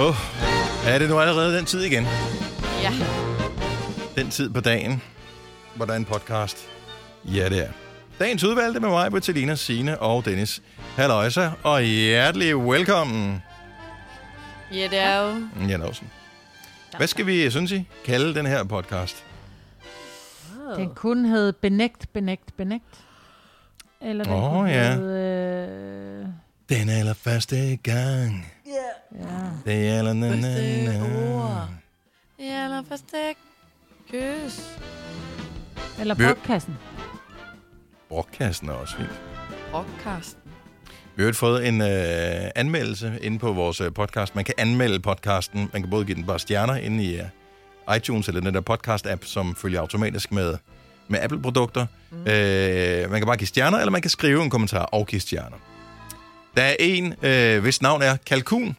Oh, er det nu allerede den tid igen? Ja. Den tid på dagen, hvor der er en podcast. Ja, det er. Dagens udvalgte med mig, Bertalina, Signe og Dennis. Halløjsa, og hjertelig velkommen. Ja, det er jo... Jan Olsen. Hvad skal vi, synes I, kalde den her podcast? Den kunne hedde Benægt, Benægt, Benægt. Eller den Åh, kunne ja. hedde... Øh, Den allerførste gang. Ja. Det er aller... Na, na, na. Ja, eller første kys. Eller podcasten. Brokkassen er også fint. Rockcast. Vi har jo fået en øh, anmeldelse inde på vores øh, podcast. Man kan anmelde podcasten. Man kan både give den bare stjerner inde i øh, iTunes eller den der podcast-app, som følger automatisk med, med Apple-produkter. Mm. Øh, man kan bare give stjerner, eller man kan skrive en kommentar og give stjerner. Der er en, øh, hvis navn er Kalkun,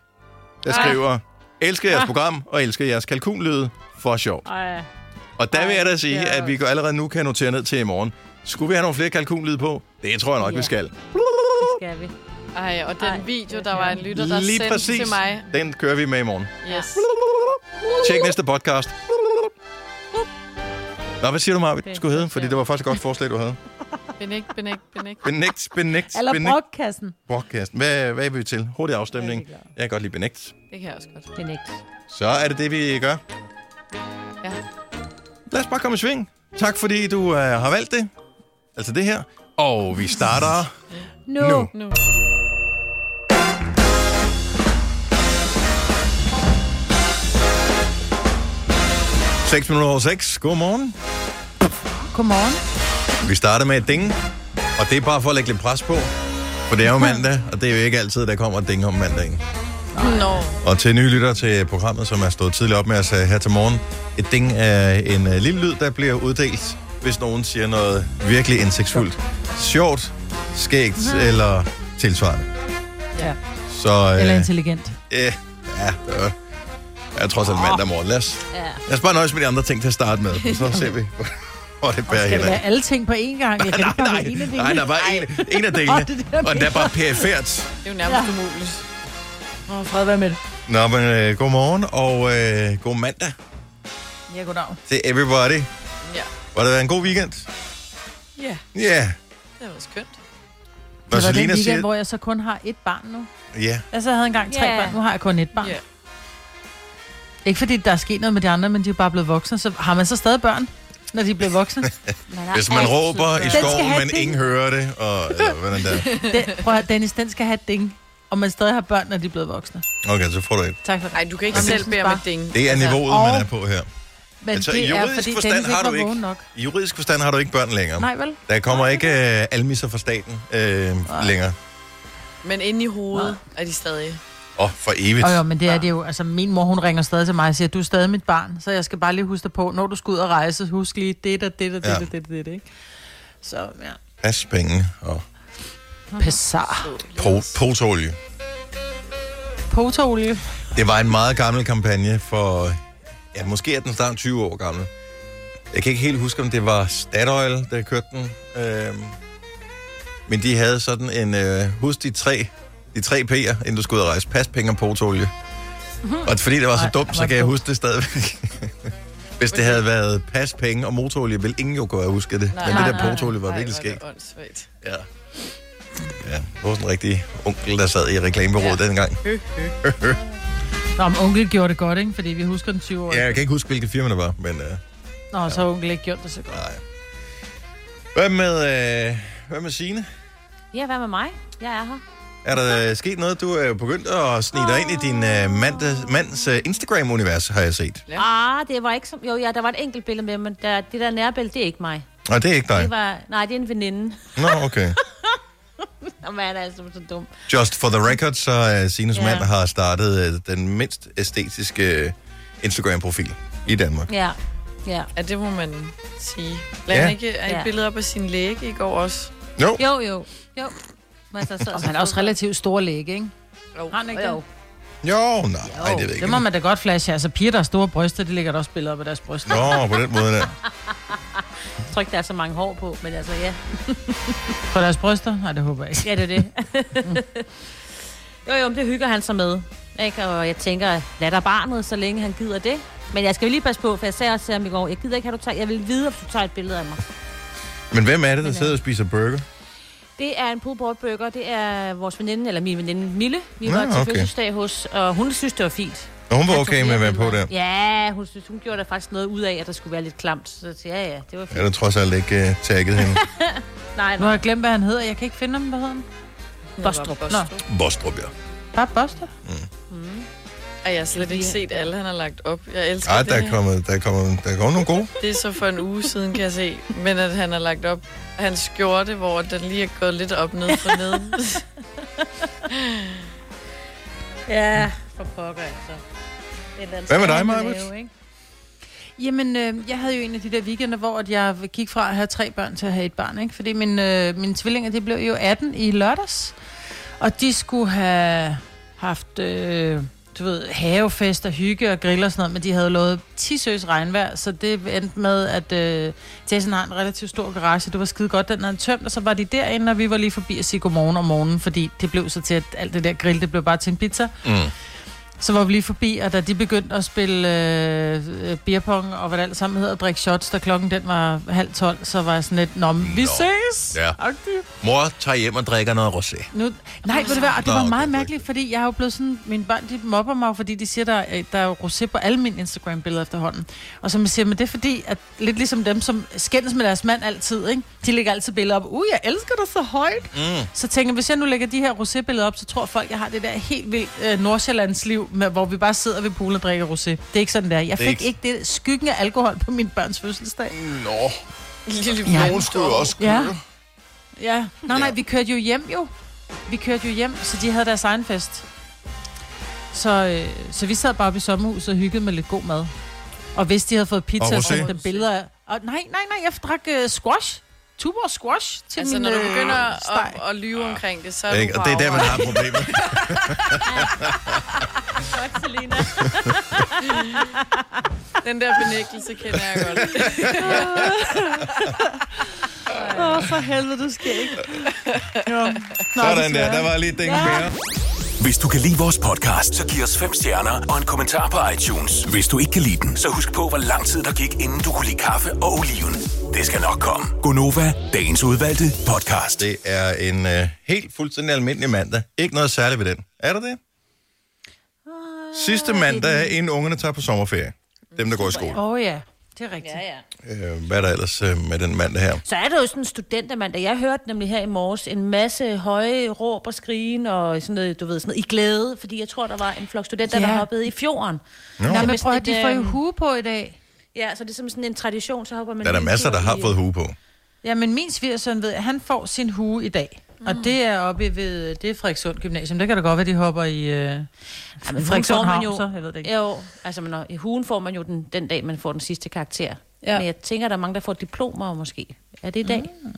der Ah. skriver, elsker jeres program og elsker jeres kalkunlyde for sjov. Ej, Og der vil jeg da sige, at vi går allerede nu kan notere ned til i morgen. Skulle vi have nogle flere kalkunlyd på? Det tror jeg nok, Ja. vi skal. det skal vi. Ej, og den Ej, video, der er var en lytter, der Lige sendte præcis. til mig. Den kører vi med i morgen. Yes. Tjek næste podcast. Nå, hvad siger du, Marvitt, skulle hedde? Fordi sjovt. det var faktisk et godt forslag, du havde. Benægt, benægt, benægt. Benægt, benægt, Eller benægt. brokkassen. Broadcast. Hvad, hvad er vi til? Hurtig afstemning. Jeg er Jeg kan godt lide benægt. Det kan jeg også godt. Benægt. Så er det det, vi gør. Ja. Lad os bare komme i sving. Tak, fordi du uh, har valgt det. Altså det her. Og vi starter Nu. nu. Nu. 6 minutter over 6. Godmorgen. Godmorgen. Vi starter med et ding, og det er bare for at lægge lidt pres på. For det er jo mandag, og det er jo ikke altid, der kommer et ding om mandagen. Nå. Og til nye lytter til programmet, som er stået tidligt op med os øh, her til morgen. Et ding er en uh, lille lyd, der bliver uddelt, hvis nogen siger noget virkelig indsigtsfuldt. Sjovt, skægt eller tilsvarende. Ja. Så Eller øh, intelligent. øh, ja, det er, trods alt mandag morgen. Lad os, Ja. lad os bare nøjes med de andre ting til at starte med, så ser vi, hvor det bærer hen. være alle ting på én gang? Jeg kan Nej, ikke nej, en af nej, der er bare en, en af delene, det er det, og den er jeg bare perifært. Det er jo nærmest Ja. umuligt. Åh, fred være med det. Nå, men øh, god morgen og øh, god mandag Ja, goddag. til everybody. Ja. Var det en god weekend? Ja, Ja. Yeah. det var skønt. Det var den Selina weekend, siger... hvor jeg så kun har et barn nu. Ja, Altså, jeg havde engang tre Ja. børn, nu har jeg kun et barn. Ja. Ikke fordi der er sket noget med de andre, men de er bare blevet voksne. Så har man så stadig børn, når de er blevet voksne? hvis man råber i skoven, men ingen hører det, og eller, hvordan der. Den, prøv at Dennis, den skal have ding. Og man stadig har børn, når de er blevet voksne. Okay, så får du et. Tak for det. Ej, du kan ikke Jamen, selv bede om et ding. Det er Altså, niveauet, og- man er på her. Men Altså, i det er, juridisk fordi forstand Dennis har ikke du ikke- nok. I juridisk forstand har du ikke børn længere. Nej, vel? Der kommer ikke øh, almisser fra staten øh, længere. Men inde i hovedet er de stadig... Åh, oh, for evigt. Og jo, men det er det jo. Altså, min mor, hun ringer stadig til mig og siger, du er stadig mit barn, så jeg skal bare lige huske dig på, når du skal ud og rejse, husk lige det og det og det Ja. og det og det, ikke? Så, ja. Pas penge og Pessar. po- potolie. Potolie. Det var en meget gammel kampagne for... Ja, måske er den snart 20 år gammel. Jeg kan ikke helt huske, om det var Statoil, der kørte den. Øhm, men de havde sådan en... Øh, husk de tre, de tre P'er, inden du skulle ud og rejse. Pas, penge og potolie. Og fordi det var så Ej, dumt, så kan jeg huske det stadigvæk. Hvis det havde været pas, penge og motolie, ville ingen jo kunne have husket det. Nej, Men nej, det der potolie var virkelig er skægt. Ja. Ja, det var sådan en rigtig onkel, der sad i reklamebureauet ja. Ja. dengang. Nå, men onkel gjorde det godt, ikke? Fordi vi husker den 20 år. Ja, jeg kan ikke huske, hvilket firma det var, men... Øh, Nå, så har onkel ikke gjort det så godt. nej. Hvad med, øh, hvad med Signe? Ja, hvad med mig? Jeg er her. Er der øh, sket noget? Du er jo begyndt at snige dig ind i din øh, mands, mands øh, Instagram-univers, har jeg set. Ja. Ah, det var ikke som... Jo, ja, der var et enkelt billede med, men der, det der nærbillede, det er ikke mig. Og det er ikke dig. Det var... Nej, det er en veninde. Nå, okay. Nå, man er altså så dum. Just for the record, så uh, Sines Ja. mand har startet uh, den mindst æstetiske uh, Instagram-profil i Danmark. Ja, ja. Ja, det må man sige. Lad Ja. ikke et Ja. billede op af sin læge i går også. Jo, Jo, jo, jo. Men så, så, Og han er også relativt stor læge, ikke? Jo. Har han ikke Jo, det? jo, nej, nej, det ved jeg Det ikke. må man da godt flashe. Altså, piger, der har store bryster, de lægger da også billeder op af deres bryster. Nå, på den måde der. jeg tror ikke, der er så mange hår på, men altså, ja. På deres bryster? Nej, det håber jeg ikke. Ja, det er det. jo, jo, men det hygger han sig med. Ikke? Og jeg tænker, lad der barnet, så længe han gider det. Men jeg skal lige passe på, for jeg sagde også til ham i går, jeg gider ikke, at du tager, jeg vil vide, om du tager et billede af mig. Men hvem er det, der Men, sidder og spiser burger? Det er en pulled burger. Det er vores veninde, eller min veninde Mille. Vi Nå, var til okay. fødselsdag hos, og hun synes, det var fint. Og hun var okay med at være på der. Ja, hun, synes, hun gjorde der faktisk noget ud af, at der skulle være lidt klamt. Så ja, ja, det var fint. Jeg har trods alt ikke uh, tagget hende. Nej, Nu har nej. jeg glemt, hvad han hedder. Jeg kan ikke finde ham. Hvad hedder han? Bostrup. Nå. Bostrup, ja. Bare Buster. Ej, jeg har slet ikke set alle, han har lagt op. Jeg elsker Ej, det. der er kommet, der er kommet, der er kommet nogle gode. Det er så for en uge siden, kan jeg se. Men at han har lagt op hans skjorte, hvor den lige er gået lidt op ned for neden. Ja, for pokker altså. Det Hvad med dig, ikke? Jamen, øh, jeg havde jo en af de der weekender, hvor at jeg gik fra at have tre børn til at have et barn, ikke? Fordi min, øh, mine tvillinger, de blev jo 18 i lørdags. Og de skulle have haft, øh, du ved, havefest og hygge og grill og sådan noget, men de havde lovet 10 søs regnvejr, så det endte med, at øh, Jason har en relativt stor garage. Det var skide godt, den havde tømt, og så var de derinde, og vi var lige forbi at sige godmorgen om morgenen, fordi det blev så til, at alt det der grill, det blev bare til en pizza. Mm. Så var vi lige forbi, og da de begyndte at spille øh, øh, beerpong og hvad det alt sammen hedder, drikke shots, da klokken den var halv tolv, så var jeg sådan lidt, Nå, vi Nå. ses! Ja. Agtigt. Mor tager hjem og drikker noget rosé. Nu, nej, ved du hvad, og det Nå, var meget okay. mærkeligt, fordi jeg har jo blevet sådan, mine børn, de mobber mig, fordi de siger, der, er- der er jo rosé på alle mine Instagram-billeder efterhånden. Og så man siger, men det er fordi, at lidt ligesom dem, som skændes med deres mand altid, ikke? de lægger altid billeder op, uh, jeg elsker dig så højt. Mm. Så tænker hvis jeg nu lægger de her rosé-billeder op, så tror folk, jeg har det der helt vildt øh, Nordsjællands liv, med, hvor vi bare sidder ved poolen og drikker rosé. Det er ikke sådan der. Jeg Det fik ikke- ikke det skyggen af alkohol på min børns fødselsdag. Nå, Lille Ja. nogen skulle jo også Ja. køre. Ja. Nej, nej, vi kørte jo hjem jo. Vi kørte jo hjem, så de havde deres egen fest. Så, øh, så vi sad bare i sommerhuset og hyggede med lidt god mad. Og hvis de havde fået pizza, Og så dem billeder af... Og nej, nej, nej, jeg drak øh, squash. Tuborg squash til Altså, min når du øh, begynder steg. at, at lyve omkring det, så er Ikke? du Og det er der, man har problemet. Godt, Selina. Den der benægtelse kender jeg godt. Åh, oh, for helvede, du skal ikke. Jo. Nå, Sådan der, der var lige den mere. Hvis du kan lide vores podcast, så giv os fem stjerner og en kommentar på iTunes. Hvis du ikke kan lide den, så husk på, hvor lang tid der gik, inden du kunne lide kaffe og oliven. Det skal nok komme. Gonova, dagens udvalgte podcast. Det er en øh, helt fuldstændig almindelig mandag. Ikke noget særligt ved den. Er der det? Sidste mandag, inden ungerne tager på sommerferie. Dem, der går i skole. Åh oh, ja, det er rigtigt. Ja, ja. Øh, hvad er der ellers øh, med den mandag her? Så er det jo sådan en studentermand, jeg hørte nemlig her i morges en masse høje råb og skrigen og sådan noget, du ved, sådan noget, i glæde, fordi jeg tror, der var en flok studenter, Ja. der hoppede i fjorden. Nå. Nå, Det men prøv at de får jo øhm, hue på i dag. Ja, så det er som sådan en tradition, så hopper man Der er der masser, der har fået øh, hue på. Ja, men min svigersøn ved, at han får sin hue i dag. Mm. Og det er oppe ved, det er Frederikssund Gymnasium. Det kan da godt være, de hopper i øh, Ja, Frederikssund Havn, jo- så jeg ved det ikke. Jo, altså men, i hugen får man jo den, den dag, man får den sidste karakter. Ja. Men jeg tænker, der er mange, der får diplomer måske. Er det i dag? Mm.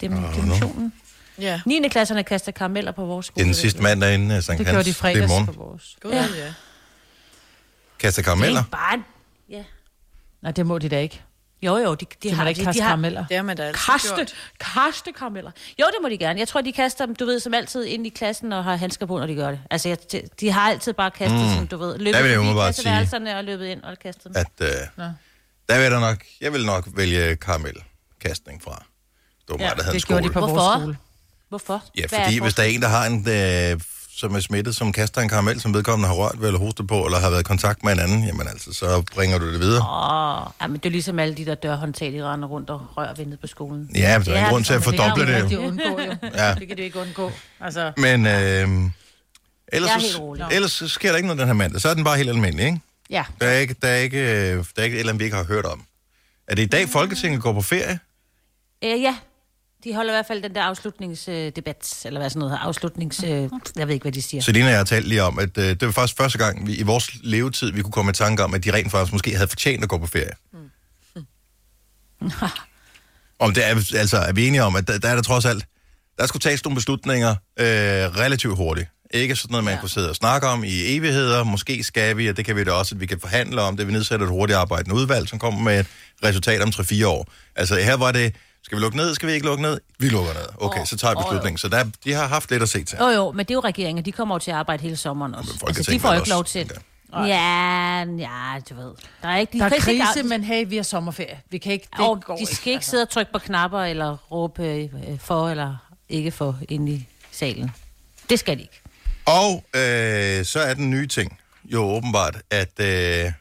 Det er dimensionen. Ja, 9. klasserne kaster karameller på vores Det skole. er den sidste mandag inden uh, Sankt Det Hans. gjorde de Det er i fredags morgen. på vores. gud Ja. ja. Kaster Det karameller. er bare... en- Ja. Nej, det må de da ikke. Jo, jo, de, de, De, har, ikke de, kaste de har, karameller. Det har man da altid Kaste, gjort. kaste karameller. Jo, det må de gerne. Jeg tror, de kaster dem, du ved, som altid ind i klassen og har handsker på, når de gør det. Altså, jeg, de har altid bare kastet, mm. som du ved, løbet Der vil og løbet ind og kastet dem. At, øh, der vil jeg nok, jeg vil nok vælge karamelkastning fra. Det var mig, der havde en det gjorde de skole. på Hvorfor? vores skole. Hvorfor? Ja, Hvad fordi hvis der er en, der har en, øh, som er smittet, som kaster en karamel, som vedkommende har rørt ved eller hostet på, eller har været i kontakt med en anden, jamen altså, så bringer du det videre. Åh, ja, men det er ligesom alle de der dørhåndtag, de render rundt og rører vendet på skolen. Ja, men der er Ja, ingen grund til at fordoble det. Det kan de undgå, jo. Ja. Det kan de ikke undgå. Altså, Men øh, ellers, Jeg er så, helt rolig. ellers så sker der ikke noget den her mandag. Så er den bare helt almindelig, ikke? ja. Der er ikke, der er ikke, øh, der er ikke et eller andet, vi ikke har hørt om. Er det i dag, Folketinget går på ferie? Øh, ja, de holder i hvert fald den der afslutningsdebat, eller hvad sådan noget afslutnings... Øh, jeg ved ikke, hvad de siger. Selina og jeg har talt lige om, at øh, det var faktisk første gang vi, i vores levetid, vi kunne komme i tanke om, at de rent faktisk måske havde fortjent at gå på ferie. om det er, altså, er vi enige om, at der, der er der trods alt, der skulle tages nogle beslutninger øh, relativt hurtigt. Ikke sådan noget, man ja. kunne sidde og snakke om i evigheder. Måske skal vi, og det kan vi da også, at vi kan forhandle om det. Vi nedsætter et hurtigt arbejdende udvalg, som kommer med et resultat om 3-4 år. Altså her var det, Skal vi lukke ned? Skal vi ikke lukke ned? Vi lukker ned. Okay, så tager vi beslutningen. Så der, de har haft lidt at se til. Jo, jo, men det er jo regeringen. De kommer jo til at arbejde hele sommeren også. men altså, de får jo ikke lov også, til. tænker Ja, ja, du ved. Der er ikke de Der er kan ikke- krise, men hey, vi har sommerferie. Vi kan ikke... Det og går de skal ikke altså. sidde og trykke på knapper eller råbe øh, for eller ikke for inde i salen. Det skal de ikke. Og øh, så er den nye ting jo åbenbart, at øh,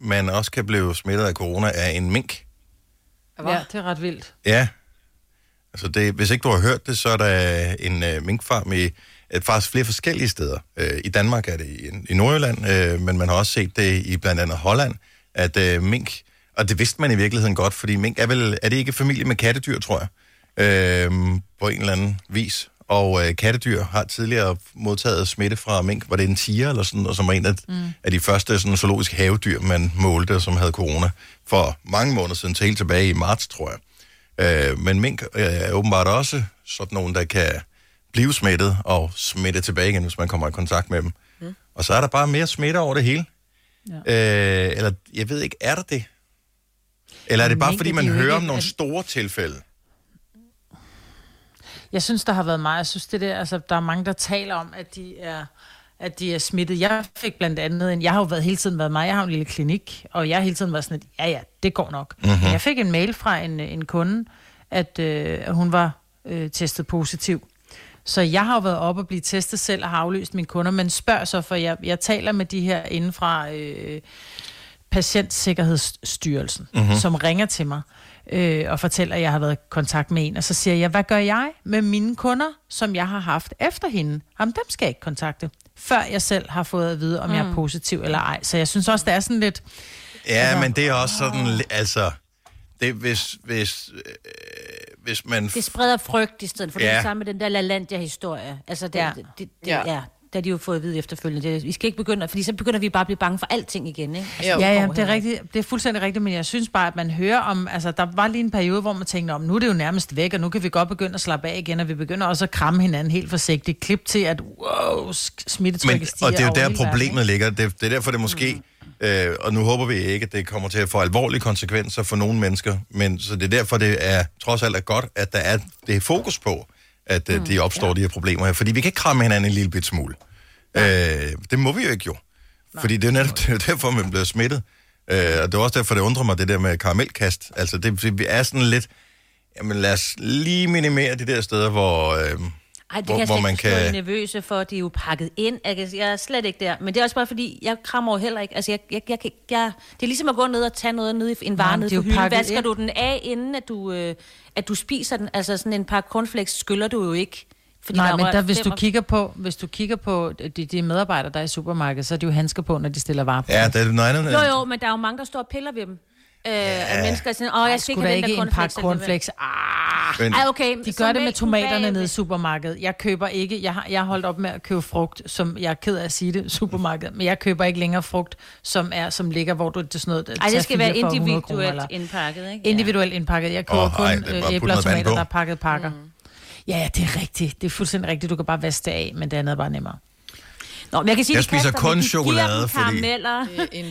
man også kan blive smittet af corona af en mink. Ja, det er ret vildt. Ja. Altså det, hvis ikke du har hørt det, så er der en øh, minkfarm i øh, faktisk flere forskellige steder. Øh, I Danmark er det i, i Nordjylland, øh, men man har også set det i blandt andet Holland, at øh, mink, og det vidste man i virkeligheden godt, fordi mink er vel, er det ikke familie med kattedyr, tror jeg, øh, på en eller anden vis. Og øh, kattedyr har tidligere modtaget smitte fra mink, var det en tiger eller sådan, og som var en af, mm. af de første sådan, zoologiske havedyr, man målte, som havde corona for mange måneder siden, til helt tilbage i marts, tror jeg. Øh, men mink øh, er åbenbart også sådan nogen, der kan blive smittet og smitte tilbage igen, hvis man kommer i kontakt med dem. Mm. Og så er der bare mere smitte over det hele. Ja. Øh, eller jeg ved ikke, er der det? Eller er det bare, mink fordi man de hører ikke- om nogle store tilfælde? Jeg synes, der har været meget. Jeg synes, det der, altså, der er mange, der taler om, at de er at de er smittet. Jeg fik blandt andet en, jeg har jo været, hele tiden været mig, jeg har en lille klinik, og jeg har hele tiden været sådan, at ja, ja, det går nok. Mhm. Mm-hmm. Jeg fik en mail fra en, en kunde, at, øh, at hun var øh, testet positiv. Så jeg har jo været op og blive testet selv og har afløst mine kunder, men spørg så, for jeg, jeg taler med de her inden fra øh, Patientsikkerhedsstyrelsen, mm-hmm. som ringer til mig øh, og fortæller, at jeg har været i kontakt med en. Og så siger jeg, hvad gør jeg med mine kunder, som jeg har haft efter hende? Jamen, dem skal jeg ikke kontakte, før jeg selv har fået at vide, om mm. jeg er positiv eller ej. Så jeg synes også, det er sådan lidt... Ja, Altså- men det er også sådan, altså, det, hvis, hvis, øh, hvis man... Det spreder frygt i stedet for ja. Det, er det samme med den der LaLandia-historie. Altså, det, ja. det, det, det, Ja. ja. Der har de jo fået at vide efterfølgende. Det, vi skal ikke begynde, fordi så begynder vi bare at blive bange for alting igen, ikke? Altså, Jo. Ja, ja, det er, rigtigt, det er fuldstændig rigtigt, men jeg synes bare, at man hører om, altså der var lige en periode, hvor man tænkte, om nu er det jo nærmest væk, og nu kan vi godt begynde at slappe af igen, og vi begynder også at kramme hinanden helt forsigtigt. Klip til, at wow, smittetrykket stiger og det er jo der verden, problemet ligger. Det, det er derfor, det måske... Mm. Øh, og nu håber vi ikke, at det kommer til at få alvorlige konsekvenser for nogle mennesker. Men så det er derfor, det er trods alt er godt, at der er det fokus på, at mm. de opstår, ja. de her problemer her. Fordi vi kan ikke kramme hinanden en lille bit smule. Øh, det må vi jo ikke jo. Fordi det er jo netop det er derfor, man bliver smittet. Øh, og det er også derfor, det undrer mig, det der med karamelkast. Altså, det, det vi er sådan lidt... Jamen, lad os lige minimere de der steder, hvor... Øh, Ej, det hvor, kan jeg hvor slet man ikke kan... nervøse for, at de er jo pakket ind. Jeg, kan, jeg er slet ikke der. Men det er også bare fordi, jeg krammer jo heller ikke. Altså, jeg, jeg, jeg, jeg, jeg, det er ligesom at gå ned og tage noget ned i en vare men ned det er på hylden. Vasker ind. du den af, inden at du, øh, at du spiser den? Altså, sådan en par cornflakes skyller du jo ikke. Fordi Nej, er men der, hvis, du 45 kigger på, hvis du kigger på de, de medarbejdere, der er i supermarkedet, så er de jo handsker på, når de stiller varer på. Ja, det er noget andet. Jo, jo, men der er jo mange, der står og piller ved dem. Øh, ja. mennesker der siger, åh, jeg skal ikke have den ikke der en pakke cornflakes. Ah, Ej, okay. de gør det med tomaterne bagved. nede i supermarkedet. Jeg køber ikke, jeg har, jeg har holdt op med at købe frugt, som jeg er ked af at sige det, supermarkedet, men jeg køber ikke længere frugt, som er som ligger, hvor du det er sådan noget, Ej, det skal være for 100 kroner, individuelt eller- indpakket, ikke? Individuelt indpakket. Jeg køber oh, ej, kun er øh, æbler og tomater, der er pakket pakker. Mm. Ja, ja, det er rigtigt. Det er fuldstændig rigtigt. Du kan bare vaske det af, men det andet er bare nemmere. Nå, men jeg kan sige, Jeg de spiser kaster kun dem. de chokolade, fordi-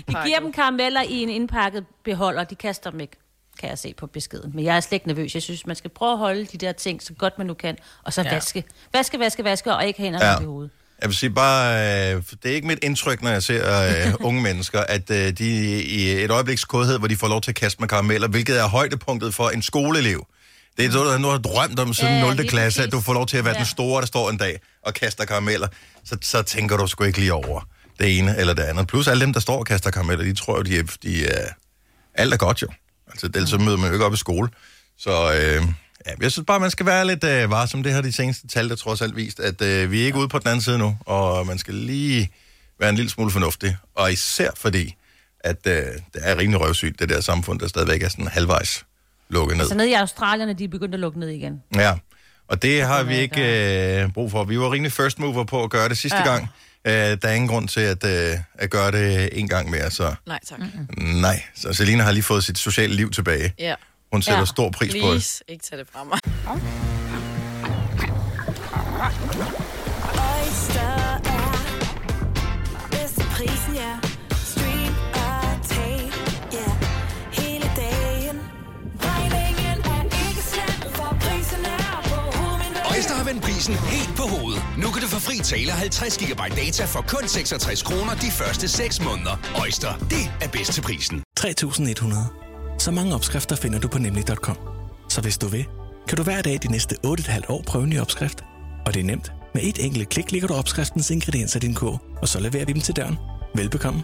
De giver dem karameller i en indpakket beholder. De kaster dem ikke, kan jeg se på beskeden. Men jeg er slet ikke nervøs. Jeg synes, man skal prøve at holde de der ting så godt man nu kan. Og så Ja. vaske. Vaske, vaske, vaske, og ikke have hænderne Ja. i hovedet. Jeg vil sige bare, øh, det er ikke mit indtryk, når jeg ser øh, unge mennesker, at øh, de i et øjebliks kodhed, hvor de får lov til at kaste med karameller, hvilket er højdepunktet for en skoleelev. Det er noget, du har drømt om siden Ja, 0. lige klasse, at du får lov til at være ja. den store, der står en dag og kaster karameller. Så, så tænker du sgu ikke lige over det ene eller det andet. Plus alle dem, der står og kaster karameller, de tror jo, de er, de er alt er godt jo. Altså, ellers så møder man jo ikke op i skole. Så øh, ja, jeg synes bare, man skal være lidt øh, varsom. Det har de seneste tal, der trods alt vist, at øh, vi er ikke ude på den anden side nu, og man skal lige være en lille smule fornuftig. Og især fordi, at øh, det er rimelig røvsygt, det der samfund, der stadigvæk er sådan halvvejs lukket ned. Så nede i Australien, de er begyndt at lukke ned igen. Ja, og det har vi ikke øh, brug for. Vi var rimelig first mover på at gøre det sidste ja. Gang. Øh, der er ingen grund til at, øh, at gøre det en gang mere, så Nej, tak. nej. Så Selina har lige fået sit sociale liv tilbage. Ja. Hun sætter Ja. stor pris på det. Please, ikke tage det fra mig. Oyster er bedst til prisen, ja. Vendt prisen helt på hovedet. Nu kan du få fri tale 50 GB data for kun 66 kroner de første 6 måneder. Øjster, det er bedst til prisen. 3100. Så mange opskrifter finder du på nemlig.com. Så hvis du vil, kan du hver dag de næste 8,5 år prøve en ny opskrift. Og det er nemt. Med et enkelt klik ligger du opskriftens ingredienser i din kog, og så leverer vi dem til døren. Velbekomme.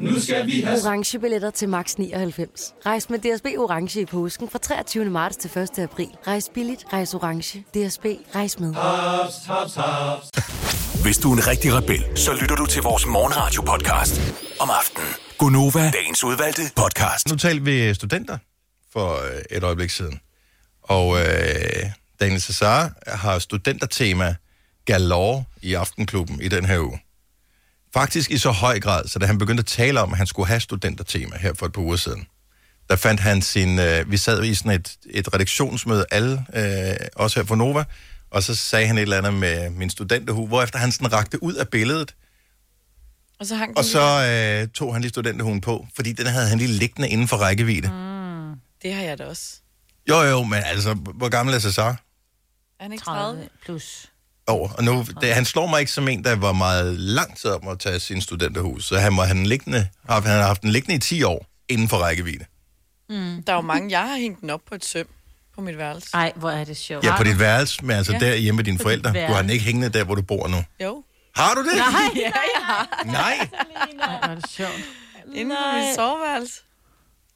Nu skal vi have... orange billetter til max 99. Rejs med DSB orange i påsken fra 23. marts til 1. april. Rejs billigt, rejs orange. DSB rejs med. Haps, haps, haps. Hvis du er en rigtig rebel, så lytter du til vores morgenradio-podcast om aftenen. Gunova, dagens udvalgte podcast. Nu talte vi studenter for øh, et øjeblik siden. Og øh, Daniel Cesar har studentertema galore i Aftenklubben i den her uge. Faktisk i så høj grad, så da han begyndte at tale om, at han skulle have studentertema her for et par uger siden, der fandt han sin... Øh, vi sad i sådan et, et redaktionsmøde, alle, øh, også her på Nova, og så sagde han et eller andet med min studenterhue, hvorefter han sådan rakte ud af billedet, Og så hang og så øh, tog han lige studenterhuen på, fordi den havde han lige liggende inden for rækkevidde. Mm. Det har jeg da også. Jo, jo, men altså, hvor gammel er Cesar? Er han ikke 30? 30 plus. Over. Og nu, det, han slår mig ikke som en, der var meget lang tid om at tage sin studenterhus. Så han, var, han, liggende, har, han har haft den liggende i 10 år inden for rækkevidde. Mm. Der er jo mange, jeg har hængt den op på et søm på mit værelse. Ej, hvor er det sjovt. Ja, på dit værelse, men altså Ja. der hjemme med dine På forældre. Du har den ikke hængende der, hvor du bor nu. Jo. Har du det? Nej, ja, jeg har. Nej. Ej, det er sjovt. Inden på mit soveværelse.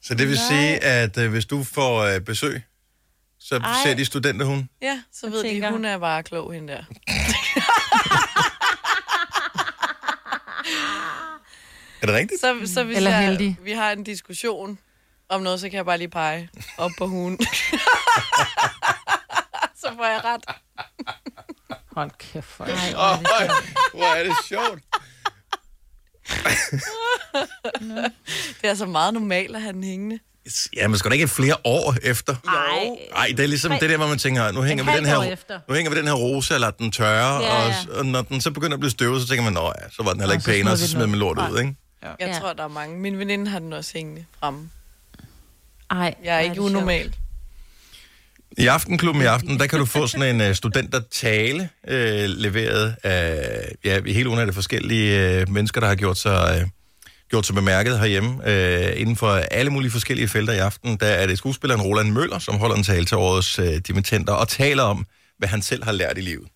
Så det vil sige, at øh, hvis du får øh, besøg, så Ej. ser de studenterhuen. Ja, så ved tænker- de, hun er bare klog, hende der. Er det rigtigt? Så, så hvis Eller jeg, heldig. vi har en diskussion om noget, så kan jeg bare lige pege op på hunden. så får jeg ret. Hold kæft, for Ej, hvor Åh, er det sjovt. hvor er det sjovt. Det er så meget normalt at have den hængende. Ja, men skal da ikke flere år efter? Ej. Nej, det er ligesom det der, hvor man tænker, nu hænger, vi den her, efter. nu hænger vi den her rose, eller den tørre, Ja, og, ja. og når den så begynder at blive støvet, så tænker man, nå ja, så var den heller ikke så pænere, og så smider man lort ud, ikke? Jeg Ja. tror, der er mange. Min veninde har den også hængende fremme. Ej, Jeg er ikke sjovt. unormal. I Aftenklubben i aften, der kan du få sådan en uh, studentertale uh, leveret af, ja, hele ugen er det forskellige uh, mennesker, der har gjort sig, uh, gjort sig bemærket herhjemme. Uh, inden for alle mulige forskellige felter i aften, der er det skuespilleren Roland Møller, som holder en tale til årets uh, dimittenter, og taler om, hvad han selv har lært i livet.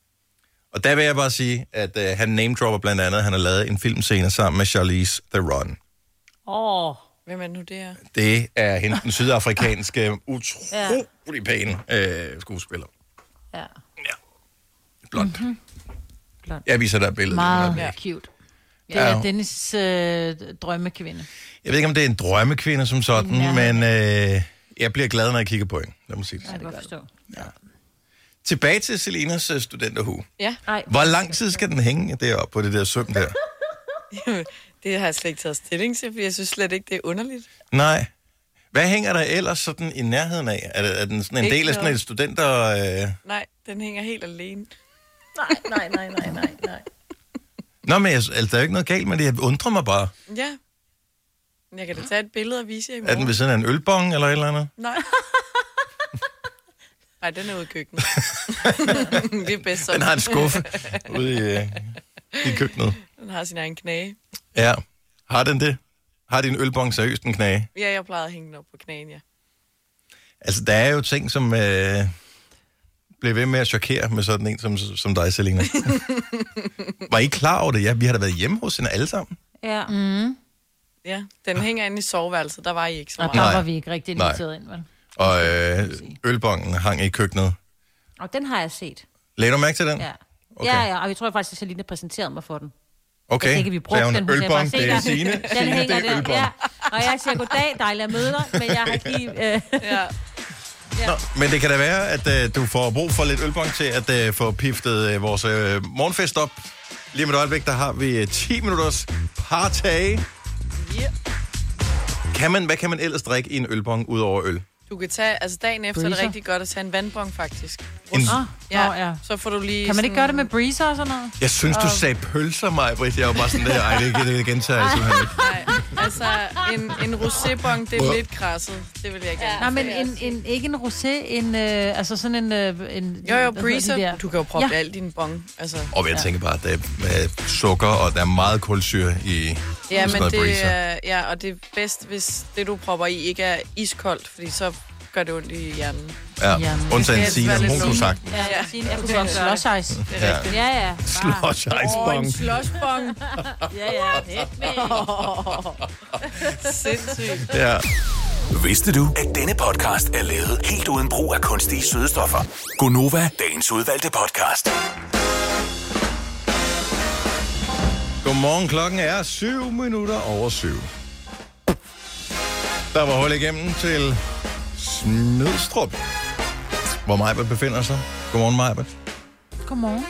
Og der vil jeg bare sige, at uh, han name-dropper blandt andet, han har lavet en filmscene sammen med Charlize Theron. Åh, Hvem er det nu det er? Det er hende, den sydafrikanske, utrolig pæne øh, skuespiller. ja. Blond. Mhm. Blond. Jeg viser dig et billede. Meget Ja. cute. Det Ja. er Dennis øh, drømmekvinde. Jeg ved ikke, om det er en drømmekvinde som sådan, Ja. men øh, jeg bliver glad, når jeg kigger på hende. Lad mig sige det. Jeg kan godt forstå. Tilbage til Selinas øh, studenterhue. Ja, Ej, Hvor lang tid skal den hænge deroppe på det der søm der? det har jeg slet ikke taget stilling til, for jeg synes slet ikke, det er underligt. Nej. Hvad hænger der ellers sådan i nærheden af? Er, det, er den sådan en Ikke del af sådan noget. et studenter... Øh... Nej, den hænger helt alene. nej, nej, nej, nej, nej, nej. Nå, men jeg, altså, der er jo ikke noget galt med det. Jeg undrer mig bare. Ja. Jeg kan da tage et billede og vise jer i Er den morgen. ved siden af en ølbong eller et eller andet? Nej. Nej, den er ude i køkkenet. det er bedst sådan. Den har en skuffe ude i, øh, i køkkenet. Den har sin egen knage. Ja. Har den det? Har din ølbong seriøst en knage? Ja, jeg plejede at hænge den op på knagen, ja. Altså, der er jo ting, som øh, bliver ved med at chokere med sådan en som, som dig, Selina. Var I klar over det? Ja, vi har da været hjemme hos hende alle sammen. Ja. Mm. Ja, den hænger inde i soveværelset. Der var I ikke så Og meget. der Nej. var vi ikke rigtig inviteret ind, vel? Og øh, ølbongen hang i køkkenet. Og den har jeg set. Lagde du mærke til den? Ja. Okay. Ja, ja, og jeg tror faktisk, at Selina præsenterede mig for den. Okay, Jeg tænker, vi brugte den. Ølbong, "Se det er der." Signe. Den Signe, hænger det er der, ja. Og jeg siger, goddag, dejligt at møde dig, men jeg har ikke lige... Øh, Ja. Nå, men det kan da være, at øh, du får brug for lidt ølbong til at øh, få piftet øh, vores øh, morgenfest op Lige om et øjeblik, der har vi øh, 10 minutters partage. Yeah. Kan man, hvad kan man ellers drikke i en ølbong ud over øl? Du kan tage, altså dagen efter er det Breezer. rigtig godt at tage en vandbong, faktisk. En- Åh, Ja, Nå, ja. så får du lige Kan man ikke sådan- gøre det med breezer og sådan noget? Jeg synes, du sagde pølser, mig, Britt. Jeg var bare sådan der, ej, det, det, det gentager jeg simpelthen ikke. Nej, altså en, en rosébong, det er lidt krasset. Det vil jeg gerne. Nej, men en, en, ikke en rosé, en, øh, altså sådan en... Øh, en Jo, jo, de breezer. der? Du kan jo proppe Ja. ja. alt i din bong. Altså. Og jeg tænker bare, at der er med sukker, og der er meget kulsyre i Ja, men det breezer. er, ja, og det er bedst, hvis det, du propper i, ikke er iskoldt, fordi så gør det ondt i hjernen. Ja, Hjernen. undtagen Det Signe, hun kunne lunge. sagt. Ja, Ja. Signe, jeg kunne godt gøre det. Slush ice. Ja. Ja, ja. Slush ice Åh, bong. en slushbong. Ja, ja. Hit me. Sindssygt. Ja. Vidste du, at denne podcast er lavet helt uden brug af kunstige sødestoffer? Gonova, dagens udvalgte podcast. Godmorgen, klokken er 7 minutter over 7. Der var hul igennem til Smidstrup, hvor Majbert befinder sig. Godmorgen, Majbert. Godmorgen.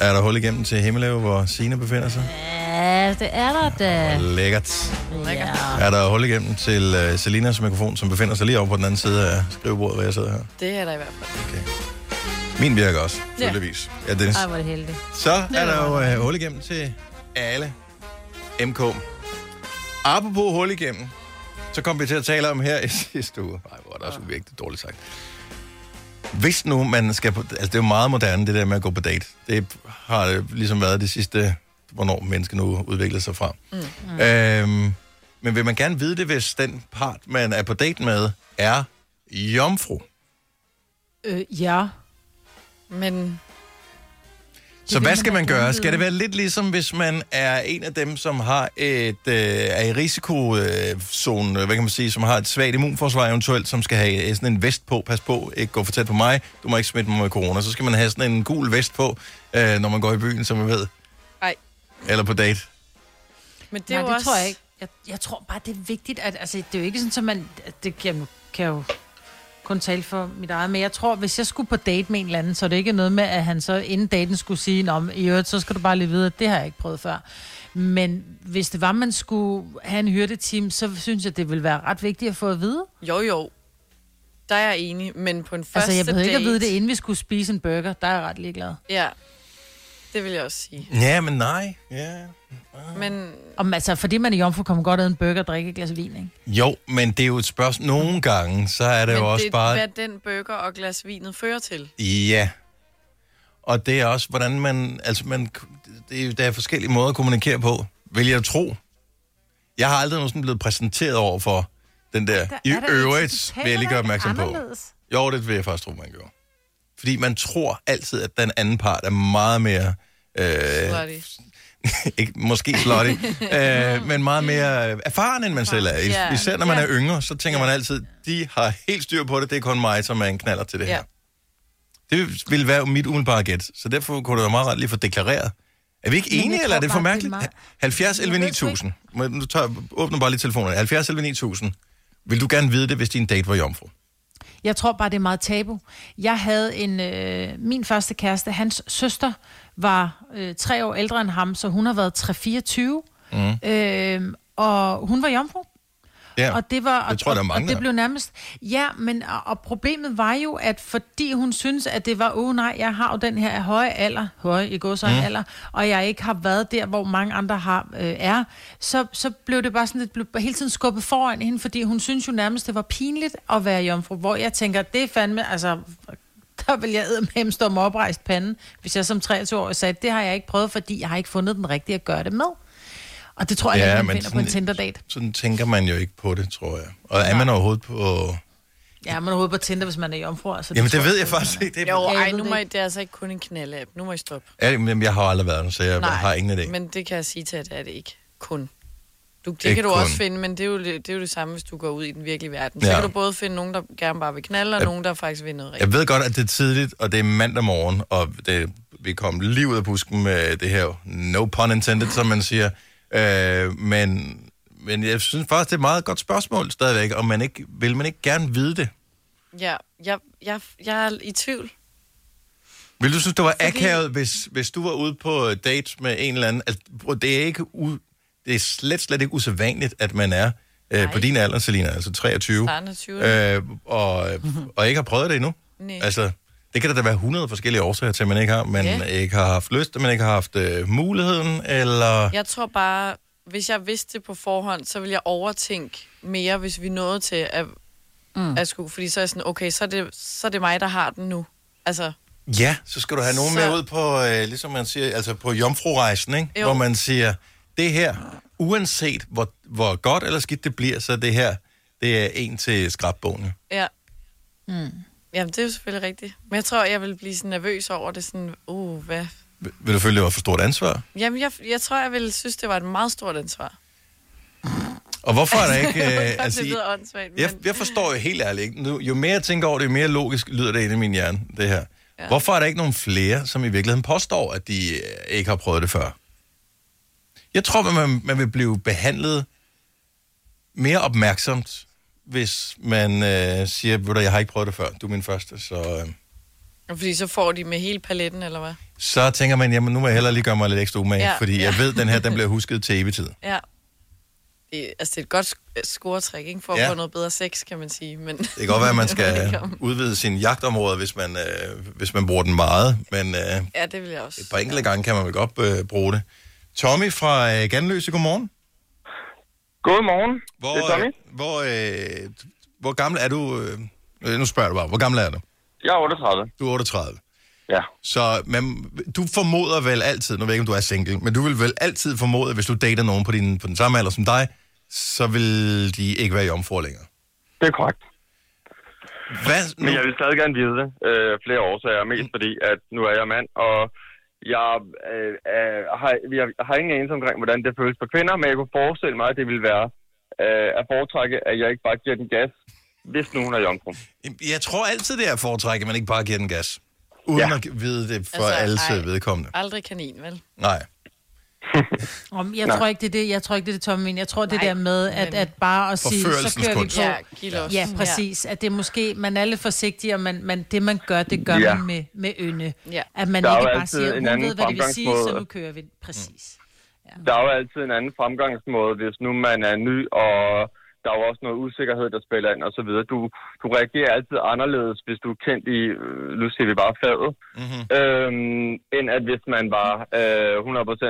Er der hul igennem til Himmeløv, hvor Sine befinder sig? Ja, det er der da. Lækkert. Ja. Er der hul igennem til uh, Selinas mikrofon, som befinder sig lige over på den anden side af skrivebordet, hvor jeg sidder her? Det er der i hvert fald. Min virker også, Ja. tydeligvis. Ja, Dennis. Ej, hvor er det heldigt. Så er der jo uh, hul igennem til alle MK. Apropos hul igennem, så kom vi til at tale om her i sidste uge. Nej, hvor er det også virkelig dårligt sagt. Hvis nu man skal på... Altså, det er jo meget moderne, det der med at gå på date. Det har ligesom været det sidste, hvornår mennesker nu udvikler sig fra. Mm. Øhm, men vil man gerne vide det, hvis den part, man er på date med, er jomfru? Øh, ja. Men Så hvad skal man gøre? Skal det være lidt ligesom, hvis man er en af dem, som har et øh, er i risikozone, hvad kan man sige, som har et svagt immunforsvar eventuelt, som skal have øh, sådan en vest på, pas på, ikke gå for tæt på mig, du må ikke smitte mig med corona. Så skal man have sådan en gul vest på, øh, når man går i byen, som man ved. Ej. Eller på date. Men det Nej, det også... tror jeg ikke. Jeg, jeg tror bare, det er vigtigt, at altså, det er jo ikke sådan, at man... Det kan, kan jo kun tale for mit eget, men jeg tror, hvis jeg skulle på date med en eller anden, så er det ikke noget med, at han så inden daten skulle sige, om i øvrigt, så skal du bare lige vide, at det har jeg ikke prøvet før. Men hvis det var, man skulle have en hyrdeteam, så synes jeg, det ville være ret vigtigt at få at vide. Jo, jo. Der er jeg enig, men på en første Altså, jeg behøver ikke at vide date- det, inden vi skulle spise en burger. Der er jeg ret ligeglad. Ja, det vil jeg også sige. Ja, men nej. Ja. Men Om, altså, fordi man er jomfru, kommer godt ad en burger og drikke et glas vin, ikke? Jo, men det er jo et spørgsmål. Nogle gange, så er det men jo også det bare... hvad den burger og glas vinet fører til. Ja. Og det er også, hvordan man... Altså, man, det er, jo- der er forskellige måder at kommunikere på, vil jeg tro. Jeg har aldrig nogensinde blevet præsenteret over for den der. Der I øvrigt vil jeg lige gøre opmærksom på. Jo, det vil jeg faktisk tro, man gjorde. Fordi man tror altid, at den anden part er meget mere... Øh, Slutty. ikke, måske slutty, øh, men meget mere erfaren, end man selv er. Is- Ja. Især når man Ja. er yngre, så tænker man altid, de har helt styr på det, det er kun mig, som er en knaller til det Ja. her. Det vil være mit umiddelbare gæt, så derfor kunne det være meget ret lige få deklareret. Er vi ikke enige, tror eller er det for bare, det er mærkeligt? meget- 70 11 Jeg ved sgu 9000. Må- Nu tager, åbner bare lige telefonen. 70 11 9000. Vil du gerne vide det, hvis din date var jomfru? Jeg tror bare, det er meget tabu. Jeg havde en... Øh, min første kæreste, hans søster, var øh, tre år ældre end ham, så hun har været 3-24. Mm. Øh, og hun var jomfru. Ja, og det var, det tror jeg, der er og, mange, og det der blev nærmest... Ja, men og, og problemet var jo, at fordi hun synes, at det var, åh oh, nej, jeg har jo den her høje alder, høje i går mm. alder, og jeg ikke har været der, hvor mange andre har øh, er, så, så blev det bare sådan, det blev hele tiden skubbet foran hende, fordi hun synes jo nærmest, det var pinligt at være jomfru, hvor jeg tænker, det er fandme, altså, der vil jeg med stå med oprejst panden, hvis jeg som 23-årig sagde, det har jeg ikke prøvet, fordi jeg har ikke fundet den rigtige at gøre det med. Og det tror jeg, Ja, ja, man finder på en sådan- Tinder-date. Sådan tænker man jo ikke på det, tror jeg. Og er man overhovedet på... Ja, man er ude på Tinder, hvis man er jomfru. Altså, Jamen, tror det ved jeg jeg faktisk ikke. Det er... Jo, jeg ej, nu det må I, det er altså ikke kun en knalde-app. Nu må I stoppe. Ja, men jeg har aldrig været der, så jeg Nej, har ingen idé. men det kan jeg sige til, at det er det ikke kun. Du, det Ikke kan du kun. også finde, men det er, jo, det, er jo det samme, hvis du går ud i den virkelige verden. Så Ja. kan du både finde nogen, der gerne bare vil knalde, og Ja. nogen, der faktisk vil noget rigtigt. Jeg ved godt, at det er tidligt, og det er mandag morgen, og det, vi kom lige ud af busken med det her, no pun intended, som man siger. Øh, men, men jeg synes faktisk, det er et meget godt spørgsmål stadigvæk, om man ikke, vil man ikke gerne vide det? Ja, jeg, jeg, jeg er i tvivl. Vil du synes, det var akavet, hvis, hvis du var ude på date med en eller anden? Altså, det er ikke u, det er slet, slet ikke usædvanligt, at man er øh, på din alder, Selina, altså 23, Starten af 20'erne. øh, og, og ikke har prøvet det endnu. Nej. Altså, det kan der da være 100 forskellige årsager til, at man ikke har. Man Ja. ikke har haft lyst, man ikke har haft øh, muligheden, eller... Jeg tror bare, hvis jeg vidste det på forhånd, så ville jeg overtænke mere, hvis vi nåede til at, mm. at skulle. Fordi så er jeg sådan, okay, så er, det, så er det mig, der har den nu. Altså, Ja, så skal du have nogen Så- med ud på, øh, ligesom man siger, altså på jomfrurejsen, ikke? Jo. Hvor man siger, det her, uanset hvor, hvor godt eller skidt det bliver, så det her, det er en til skrabbogen. jo. ja. Mm. Jamen, det er jo selvfølgelig rigtigt. Men jeg tror, jeg vil blive sådan nervøs over det. Sådan, uh, hvad? Vil- Vil du føle, det var for stort ansvar? Jamen, jeg, jeg tror, jeg ville synes, det var et meget stort ansvar. Og hvorfor er der ikke... Øh, altså, det lyder åndssvagt, men... jeg, jeg forstår jo helt ærligt ikke. Nu, jo mere jeg tænker over det, jo mere logisk lyder det inde i min hjerne, det her. Ja. Hvorfor er der ikke nogen flere, som i virkeligheden påstår, at de øh, ikke har prøvet det før? Jeg tror, at man, man vil blive behandlet mere opmærksomt, hvis man øh, siger, at jeg har ikke prøvet det før, du er min første, så... Øh, Fordi så får de med hele paletten, eller hvad? så tænker man, jamen nu må jeg hellere lige gøre mig lidt ekstra umage, ja, Ja, fordi ja. ja. jeg ved, den her, den bliver husket til evig tid. Ja. Det, altså, det er et godt sk- scoretræk, ikke? For at Ja. få noget bedre sex, kan man sige. Men... Det kan godt være, at man ved skal udvide sin jagtområde, hvis man, øh, hvis man bruger den meget, men øh, Ja, det vil jeg også. et par enkelte gange kan man vel godt øh, bruge det. Tommy fra øh, Ganløse, godmorgen. Godmorgen. Hvor, Det er Tommy. Øh, hvor, øh, hvor gammel er du? Øh, øh, nu spørger du bare, hvor gammel er du? Jeg er 38. Du er 38. Ja. Så man, du formoder vel altid, nu ved jeg ikke, om du er single, men du vil vel altid formode, hvis du dater nogen på, din, på den samme alder som dig, så vil de ikke være jomfruer længere. Det er korrekt. Hvad? Men jeg vil stadig gerne vide det. Øh, flere årsager. Mest fordi, at nu er jeg mand, og jeg, øh, øh, har, jeg har ingen anelse omkring, hvordan det føles på kvinder, men jeg kunne forestille mig, at det ville være øh, at foretrække, at jeg ikke bare giver den gas, hvis nu hun er jomfru. Jeg tror altid, det er at foretrække, at man ikke bare giver den gas. Uden ja. at vide det for altså, alles ej, vedkommende. Aldrig kanin, vel? Nej. Om, jeg, Nej. tror ikke, det er det, jeg tror ikke, det er det, Tommy. Jeg tror, det der med, at, at bare at sige, så kører vi på. Ja. Ja, præcis. At det er måske, man er lidt forsigtig, og man, man, det, man gør, det gør Ja. man med, med ynde. Ja. At man Der ikke bare siger, en hun anden ved, hvad det vil sige, så nu kører vi. Præcis. Der er jo altid en anden fremgangsmåde, hvis nu man er ny, og der er jo også noget usikkerhed, der spiller ind og så videre. Du, du reagerer altid anderledes, hvis du er kendt i, øh, nu siger vi bare faget, mm-hmm. øhm, end at hvis man var øh,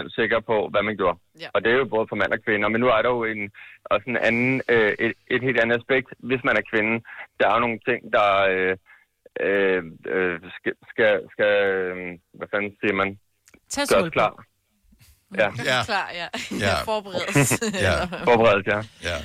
100% sikker på, hvad man gjorde. Ja. Og det er jo både for mand og kvinder, men nu er der jo en, også en anden, øh, et, et helt andet aspekt, hvis man er kvinde. Der er jo nogle ting, der øh, øh, øh, skal, skal, skal øh, hvad fanden siger man? Tag Gøres klar. Ja. Ja. Klar, ja. Ja. Forberedes. Ja. Forberedt, ja. ja.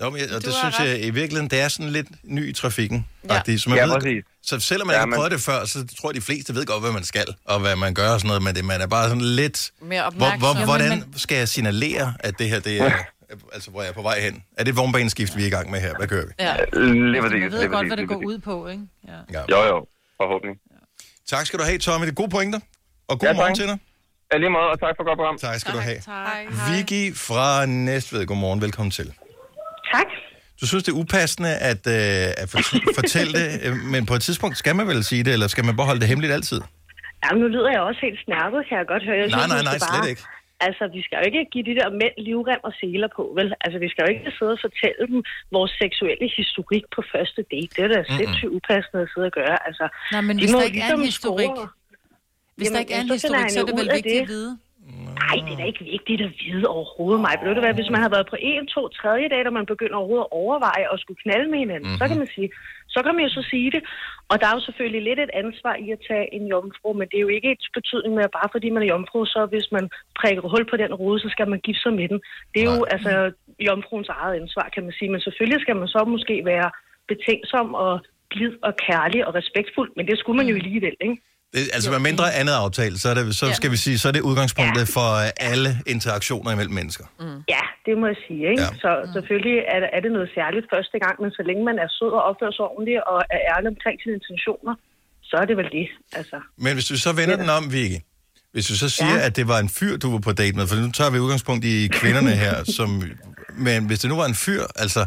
Jo, men, jeg- og det synes ret. jeg i virkeligheden, det er sådan lidt ny i trafikken. Ja. Ja, så, man Ja, ved, præcis. så selvom man Ja, ikke har prøvet det før, så tror jeg, de fleste ved godt, hvad man skal, og hvad man gør og sådan noget, men det, man er bare sådan lidt... Mere Hvor, opmærksom. hvor, hvordan men- skal jeg signalere, at det her, det er... Altså, hvor jeg er på vej hen. Er det et vognbaneskift, vi er i gang med her? Hvad kører vi? Ja. Lige præcis. Man ved godt, hvad det går ud på, ikke? Ja. Ja. Jo, jo. Forhåbentlig. Tak skal du have, Tommy. Det er gode pointer. Og god Ja, ja, morgen tak. til dig. Ja, lige måde, og tak for godt program. Tak skal du have. Hej. Vicky fra Næstved, godmorgen. Velkommen til. Tak. Du synes, det er upassende at, øh, at fortælle, det, øh, men på et tidspunkt skal man vel sige det, eller skal man bare holde det hemmeligt altid? Jamen, nu lyder jeg også helt snærket, kan jeg godt høre. Jeg Nej, nej, vi nej, skal slet bare, ikke. Altså, vi skal jo ikke give de der mænd livrem og seler på, vel? Altså, vi skal jo ikke sidde og fortælle dem vores seksuelle historik på første date. Det er da sindssygt upassende at sidde og gøre. Altså, Nej, men de hvis må der ikke er en ligesom historik, score. hvis der Jamen, ikke er en historik, så er det vel vigtigt det. at vide. Nej, det er da ikke vigtigt at vide overhovedet mig. Ved du hvad, hvis man har været på en, to, tredje date, og man begynder overhovedet at overveje at skulle knalde med hinanden, mm-hmm. så kan man sige, så kan man jo så sige det. Og der er jo selvfølgelig lidt et ansvar i at tage en jomfru, men det er jo ikke et betydning med, at bare fordi man er jomfru, så hvis man prikker hul på den rode, så skal man gifte sig med den. Det er jo altså jomfruens eget ansvar, kan man sige. Men selvfølgelig skal man så måske være betænksom og blid og kærlig og respektfuld, men det skulle man jo alligevel, ikke? Det, altså, med mindre andet aftale, så, er det, så Ja. skal vi sige, så er det udgangspunktet for øh, alle interaktioner imellem mennesker. Mm. Ja, det må jeg sige. Ikke? Ja. Ja. Så selvfølgelig er det, er det noget særligt første gang, men så længe man er sød og opfører sig ordentligt og er ærlig omkring sine intentioner, så er det vel det. Altså. Men hvis du så vender den om, Vicky, hvis du så siger, ja. at det var en fyr, du var på date med, for nu tager vi udgangspunkt i kvinderne her, som, men hvis det nu var en fyr, altså,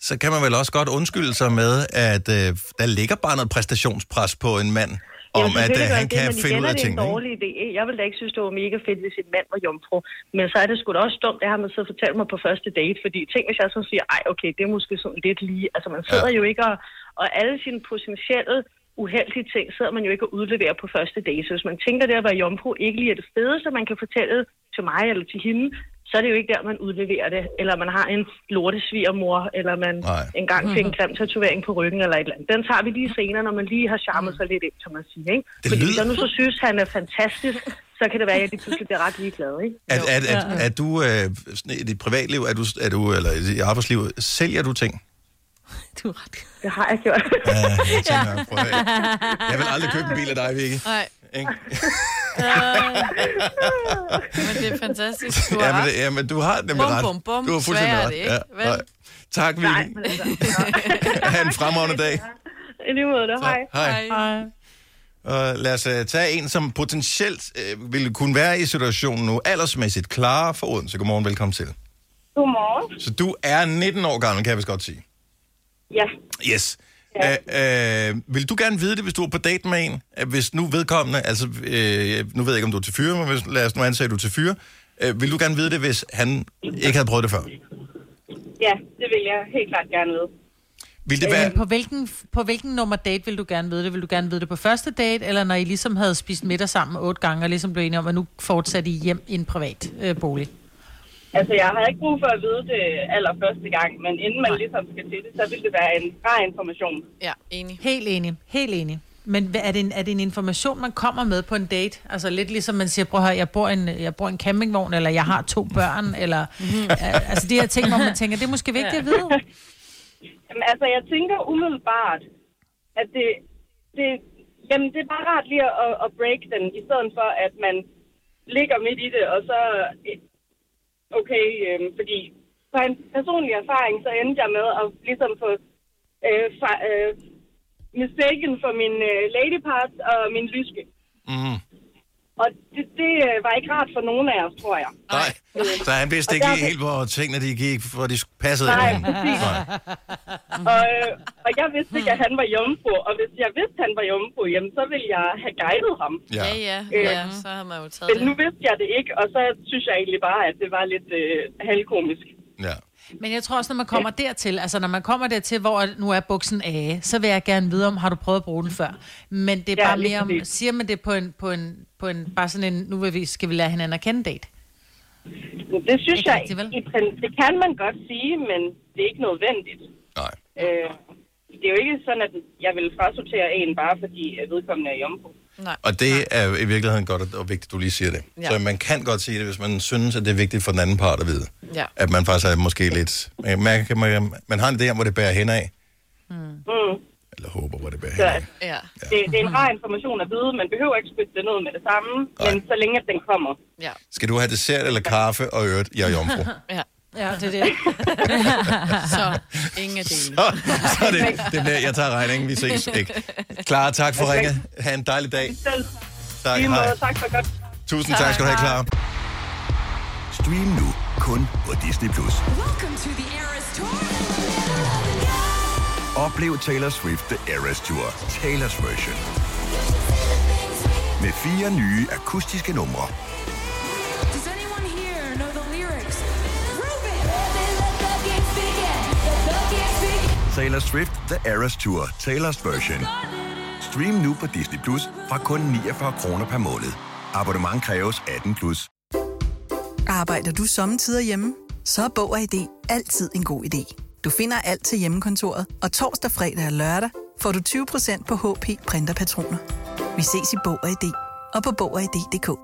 så kan man vel også godt undskylde sig med, at øh, der ligger bare noget præstationspres på en mand, om, Jamen, at øh, han det, kan finde igen ud er af det en tingene. ikke? dårlig idé. Jeg ville da ikke synes, det var mega fedt, hvis en mand var jomfru. Men så er det sgu da også dumt, det har man så fortalt mig på første date. Fordi tænk, hvis jeg så siger, ej okay, det er måske sådan lidt lige. Altså man sidder ja. jo ikke og, og alle sine potentielle uheldige ting sidder man jo ikke og udleverer på første date. Så hvis man tænker, det at være jomfru ikke lige er det fedeste, man kan fortælle til mig eller til hende, så er det jo ikke der, man udleverer det. Eller man har en lortesvigermor, eller man Nej. engang fik en grim tatovering på ryggen eller et eller andet. Den tager vi lige senere, når man lige har charmet sig lidt ind, kan man sige. Ikke? Det Fordi hvis lyder- jeg nu så synes, han er fantastisk, så kan det være, at jeg lige pludselig bliver ret ligeglad. Ikke? At, at, at, at du øh, i dit privatliv, er du, er du, eller i dit arbejdsliv, sælger du ting? Du er ret. Det har jeg gjort. Ja, jeg tænker, høre. Jeg vil aldrig købe en bil af dig, Vicky. Nej. Ikke? Men det er fantastisk. Du har Ja, men, det- ja, men du har nemlig Bum, ret. bum, bum. Du har fuldstændig er ret. det ikke, vel? nej. Tak, Vicky. Nej, men altså, ha' en fremragende dag. i lige måde, det. Hej. Hej. Hej. Og lad os uh, tage en, som potentielt uh, ville kunne være i situationen nu, aldersmæssigt klar for Odense. Godmorgen, velkommen til. Godmorgen. Så du er 19 år gammel, kan jeg vist godt sige. Ja. Yes. Ja. Uh, vil du gerne vide det, hvis du er på date med en? Hvis nu vedkommende, altså uh, nu ved jeg ikke, om du er til fyre, men hvis, lad os nu at du er til fyre. Uh, vil du gerne vide det, hvis han ikke havde prøvet det før? Ja, det vil jeg helt klart gerne vide. Vil det Men være... på hvilken, på hvilken nummer date vil du gerne vide det? Vil du gerne vide det på første date, eller når I ligesom havde spist middag sammen otte gange, og ligesom blev enige om, at nu fortsatte I hjem i en privat øh, bolig? Altså, jeg har ikke brug for at vide det allerførste gang, men inden man ligesom skal til det, så vil det være en rar information. Ja, enig. Helt enig, helt enig. Men hvad- er det, en, er det en information, man kommer med på en date? Altså lidt ligesom man siger, prøv at høre, jeg bor i en, jeg bor en campingvogn, eller jeg har to børn, eller... øh, altså de her ting, hvor man tænker, det er måske vigtigt at vide. Jamen, altså, jeg tænker umiddelbart, at det, det, jamen, det er bare rart lige at, at break den, i stedet for, at man ligger midt i det, og så... Okay, øh, fordi på en personlig erfaring, så endte jeg med at ligesom få øh, fra, øh, mistaken for min øh, ladypart og min lyske. Mm. Og det, det øh, var ikke rart for nogen af os, tror jeg. Nej. Så han vidste ikke lige derfor- helt, hvor tingene de gik, hvor de passede Nej, ind. præcis. Og, øh, og jeg vidste ikke, at han var jomfru, og hvis jeg vidste, at han var jomfru, jamen, så ville jeg have guidet ham. Ja, ja, Øh, ja, så har man jo taget Men det. nu vidste jeg det ikke, og så synes jeg egentlig bare, at det var lidt øh, halvkomisk. Ja. Men jeg tror også, når man kommer dertil, altså når man kommer dertil, hvor nu er buksen af, så vil jeg gerne vide om, har du prøvet at bruge den før? Men det er Ja, bare mere om, præcis. siger man det på en, på en, på en bare sådan en, nu vil vi, skal vi lære hinanden at kende date? Det synes Ikke jeg, i, det kan man godt sige, men det er ikke nødvendigt. Nej. Øh, det er jo ikke sådan, at jeg vil frasortere en bare fordi vedkommende er jomfru. Nej. Og det er i virkeligheden godt og vigtigt, at du lige siger det. Ja. Ja. Så man kan godt sige det, hvis man synes, at det er vigtigt for den anden part at vide. Ja. At man faktisk er måske lidt... Man, man, man, man har en idé om, hvor det bærer hen af. Mm. Eller håber, hvor det bærer hen af. Ja. det, det er en rar information at vide. Man behøver ikke spytte det ned med det samme, Nej. men så længe at den kommer. Ja. Skal du have dessert eller kaffe og øvrigt, jeg er jomfru. Ja. Ja, det er det. så ingen af delene. Så, så er det, det bliver, jeg tager regningen, vi ses ikke. Clara, tak for ringet. Ha' en dejlig dag. Selv. Tak, Lige måde, hej. tak for godt. Tusind tak skal du have, Clara. Stream nu kun på Disney+. Plus. Oplev Taylor Swift The Eras Tour, Taylor's version. Med fire nye akustiske numre. Taylor Swift The Eras Tour, Taylor's version. Stream nu på Disney Plus fra kun 49 kroner per måned. Abonnement kræves 18 plus. Arbejder du sommetider hjemme? Så er Bog og ID altid en god idé. Du finder alt til hjemmekontoret, og torsdag, fredag og lørdag får du 20% på HP printerpatroner. Vi ses i Bog og ID og på Bog og ID.dk.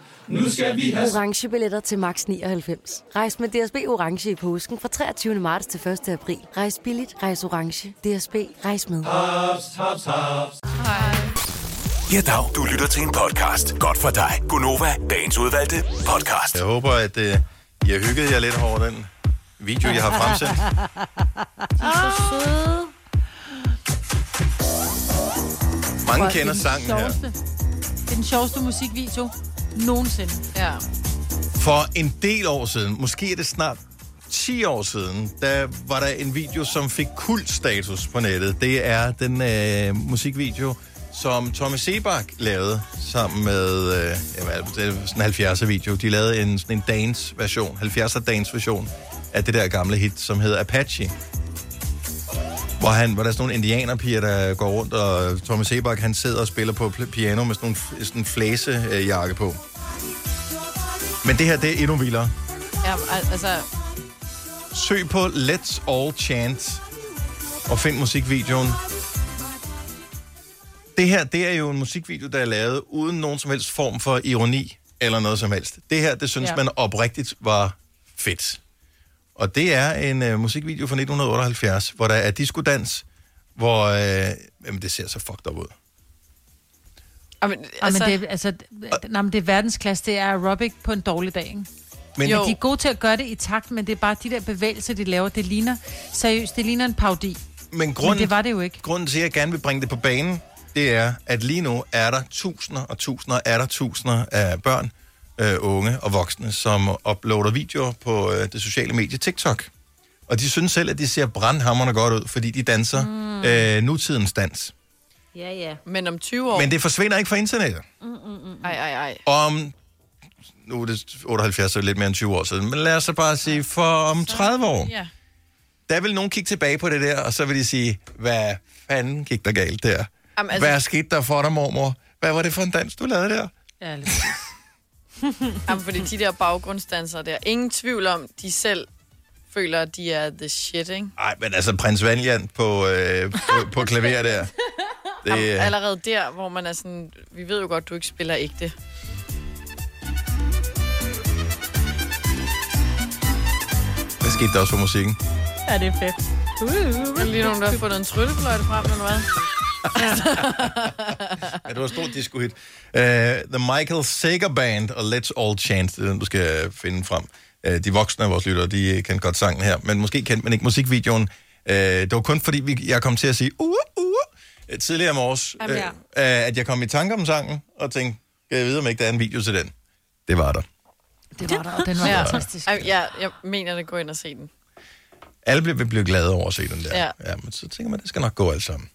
Nu skal vi have... Orange billetter til max 99. Rejs med DSB Orange i påsken fra 23. marts til 1. april. Rejs billigt, rejs orange. DSB, rejs med. Haps, haps, haps. Ja, dag. Du lytter til en podcast. Godt for dig. Gunova, dagens udvalgte podcast. Jeg håber, at uh, I har hygget jer lidt over den video, jeg har fremsendt. De er så søde. Mange kender er sangen her. Det er den sjoveste musikvideo nogensinde. Ja. For en del år siden, måske er det snart 10 år siden, der var der en video, som fik kultstatus på nettet. Det er den øh, musikvideo, som Tommy Sebak lavede sammen med, øh, jamen, altså, det er sådan en 70'er video. De lavede en, sådan en dance-version, 70'er dance-version af det der gamle hit, som hedder Apache. Hvor, han, hvor der er sådan nogle indianerpiger, der går rundt, og Tommy Sebak, han sidder og spiller på piano med sådan, f- sådan en flæsejakke på. Men det her, det er endnu vildere. Ja, al- altså, Søg på Let's All Chant og find musikvideoen. Det her, det er jo en musikvideo, der er lavet uden nogen som helst form for ironi eller noget som helst. Det her, det synes ja. man oprigtigt var fedt. Og det er en uh, musikvideo fra 1978, hvor der er diskodans, hvor... Uh, jamen, det ser så fucked up ud. Jamen, Altså, men det, er- altså, nej, men det er verdensklasse. Det er aerobic på en dårlig dag, ikke? Men- Men Jo. de er gode til at gøre det i takt, men det er bare de der bevægelser, de laver. Det ligner, seriøst, det ligner en paudi. Men, grunden, men det var det jo ikke. Grunden til, at jeg gerne vil bringe det på banen, det er, at lige nu er der tusinder og tusinder, er der tusinder af børn, øh, unge og voksne, som uploader videoer på øh, det sociale medie TikTok. Og de synes selv, at de ser brandhammerne godt ud, fordi de danser mm. øh, nutidens dans. Ja, ja. Men om 20 år... Men det forsvinder ikke fra internettet. Mm, mm, mm. Ej, ej, ej. Om, nu er det 78, så er lidt mere end 20 år siden, men lad os så bare sige, for om 30 år, Ja. der vil nogen kigge tilbage på det der, og så vil de sige, hvad fanden gik der galt der? Jamen, altså... Hvad skete der for dig, mormor? Hvad var det for en dans, du lavede der? Ja, Jamen, fordi de der baggrundsdansere der, ingen tvivl om, de selv føler, at de er the shit, ikke? Nej, men altså prins Valiant på, øh, på, på klaver der. Det, Jamen, øh, allerede der, hvor man er sådan, vi ved jo godt, du ikke spiller ægte. hvad skete der også for musikken? Ja, det er fedt. Uh, er lige nogen, der har fundet en tryllefløjte frem, eller hvad? Ja, det var et stort disco-hit. Uh, The Michael Sager Band og Let's All Chant, det er den, du skal finde frem. Uh, de voksne af vores lyttere, de kendte godt sangen her, men måske kendte man ikke musikvideoen. Uh, det var kun fordi, vi, jeg kom til at sige, uh, uh, uh, tidligere om års, uh, Jamen, uh, at jeg kom i tanke om sangen, og tænkte, kan jeg vide, om ikke der er en video til den? Det var der. Det var der, og den var ja. fantastisk. Ja, jeg mener det. Gå ind og se den. Alle bliver, vil blive glade over at se den der. Ja. ja men så tænker man, det skal nok gå alt sammen.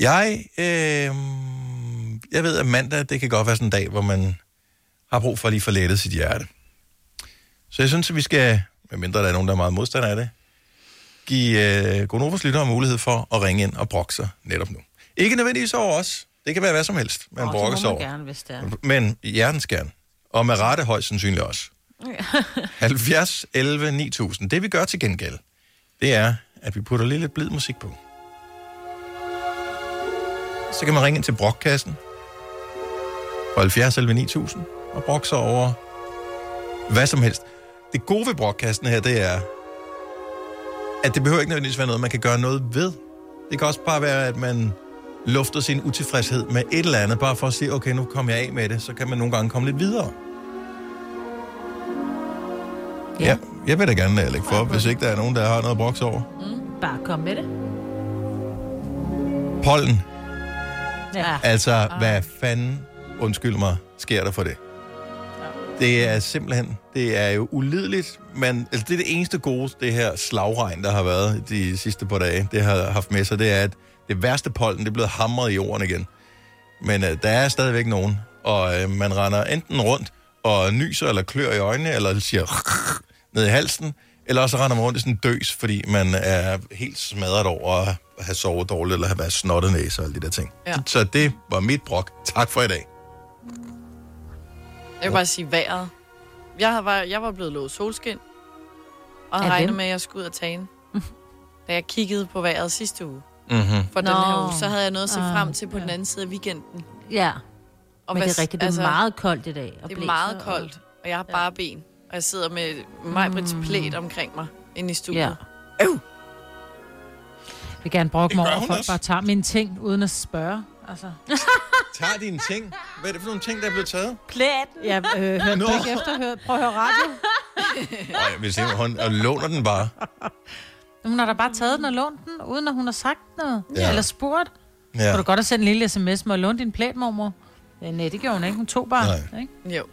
Jeg, øh, jeg ved, at mandag, det kan godt være sådan en dag, hvor man har brug for at lige få lettet sit hjerte. Så jeg synes, at vi skal, medmindre der er nogen, der er meget modstander af det, give øh, Gonovas lyttere mulighed for at ringe ind og brokke sig netop nu. Ikke nødvendigvis over os. Det kan være hvad som helst, man Åh, brokker sig over. gerne, hvis det er. Men hjertens gerne. Og med rette højst sandsynligt også. 70, 11, 9000. Det vi gør til gengæld, det er, at vi putter lidt blid musik på. Så kan man ringe ind til brokkassen på 70, 11, 9000 og brokke sig over hvad som helst. Det gode ved brokkassen her, det er, at det behøver ikke nødvendigvis være noget, man kan gøre noget ved. Det kan også bare være, at man lufter sin utilfredshed med et eller andet, bare for at sige, okay, nu kommer jeg af med det, så kan man nogle gange komme lidt videre. Ja. ja jeg vil da gerne lægge for, hvis ikke der er nogen, der har noget at brokse over. Bare kom med det. Pollen, Ja. altså, hvad fanden, undskyld mig, sker der for det? Det er simpelthen, det er jo ulideligt, men altså, det er det eneste gode, det her slagregn, der har været de sidste par dage, det har haft med sig, det er, at det værste pollen, det er blevet hamret i jorden igen. Men uh, der er stadigvæk nogen, og uh, man render enten rundt og nyser eller klør i øjnene, eller siger ned i halsen, eller også render man rundt i sådan en døs, fordi man er helt smadret over at have sovet dårligt, eller have været snottet næse og alle de der ting. Ja. Så det var mit brok. Tak for i dag. Jeg vil bare sige vejret. Jeg var, jeg var blevet lovet solskin, og havde regnet med, at jeg skulle ud og tage Da jeg kiggede på vejret sidste uge, Mm-hmm. for den Nå. her uge, så havde jeg noget at se Ah, frem til på den anden side af weekenden. Ja. Og Men det hvad- er rigtigt, det er altså, meget koldt i dag. Og Det er blæser, meget koldt, og jeg har bare ben. Og jeg sidder med Majbrits mm. plæt omkring mig inde i studiet. Ja. Ja. Jeg vil gerne brokke mig over, at hun folk også. bare tager mine ting, uden at spørge. Altså. tager dine ting. Hvad er det for nogle ting, der er blevet taget? Plæten. Ja, øh, hør Nå. du ikke efter? Hør, prøv at høre radio. Nej, jeg vil se, hun og låner den bare. Hun har da bare taget den og lånt den, uden at hun har sagt noget. Ja. Eller spurgt. Ja. Ja. Kunne du godt have sendt en lille sms med at låne din plæt, mormor? Ja, nej, det gjorde hun ikke. Hun tog bare. Nej. Ikke? Jo,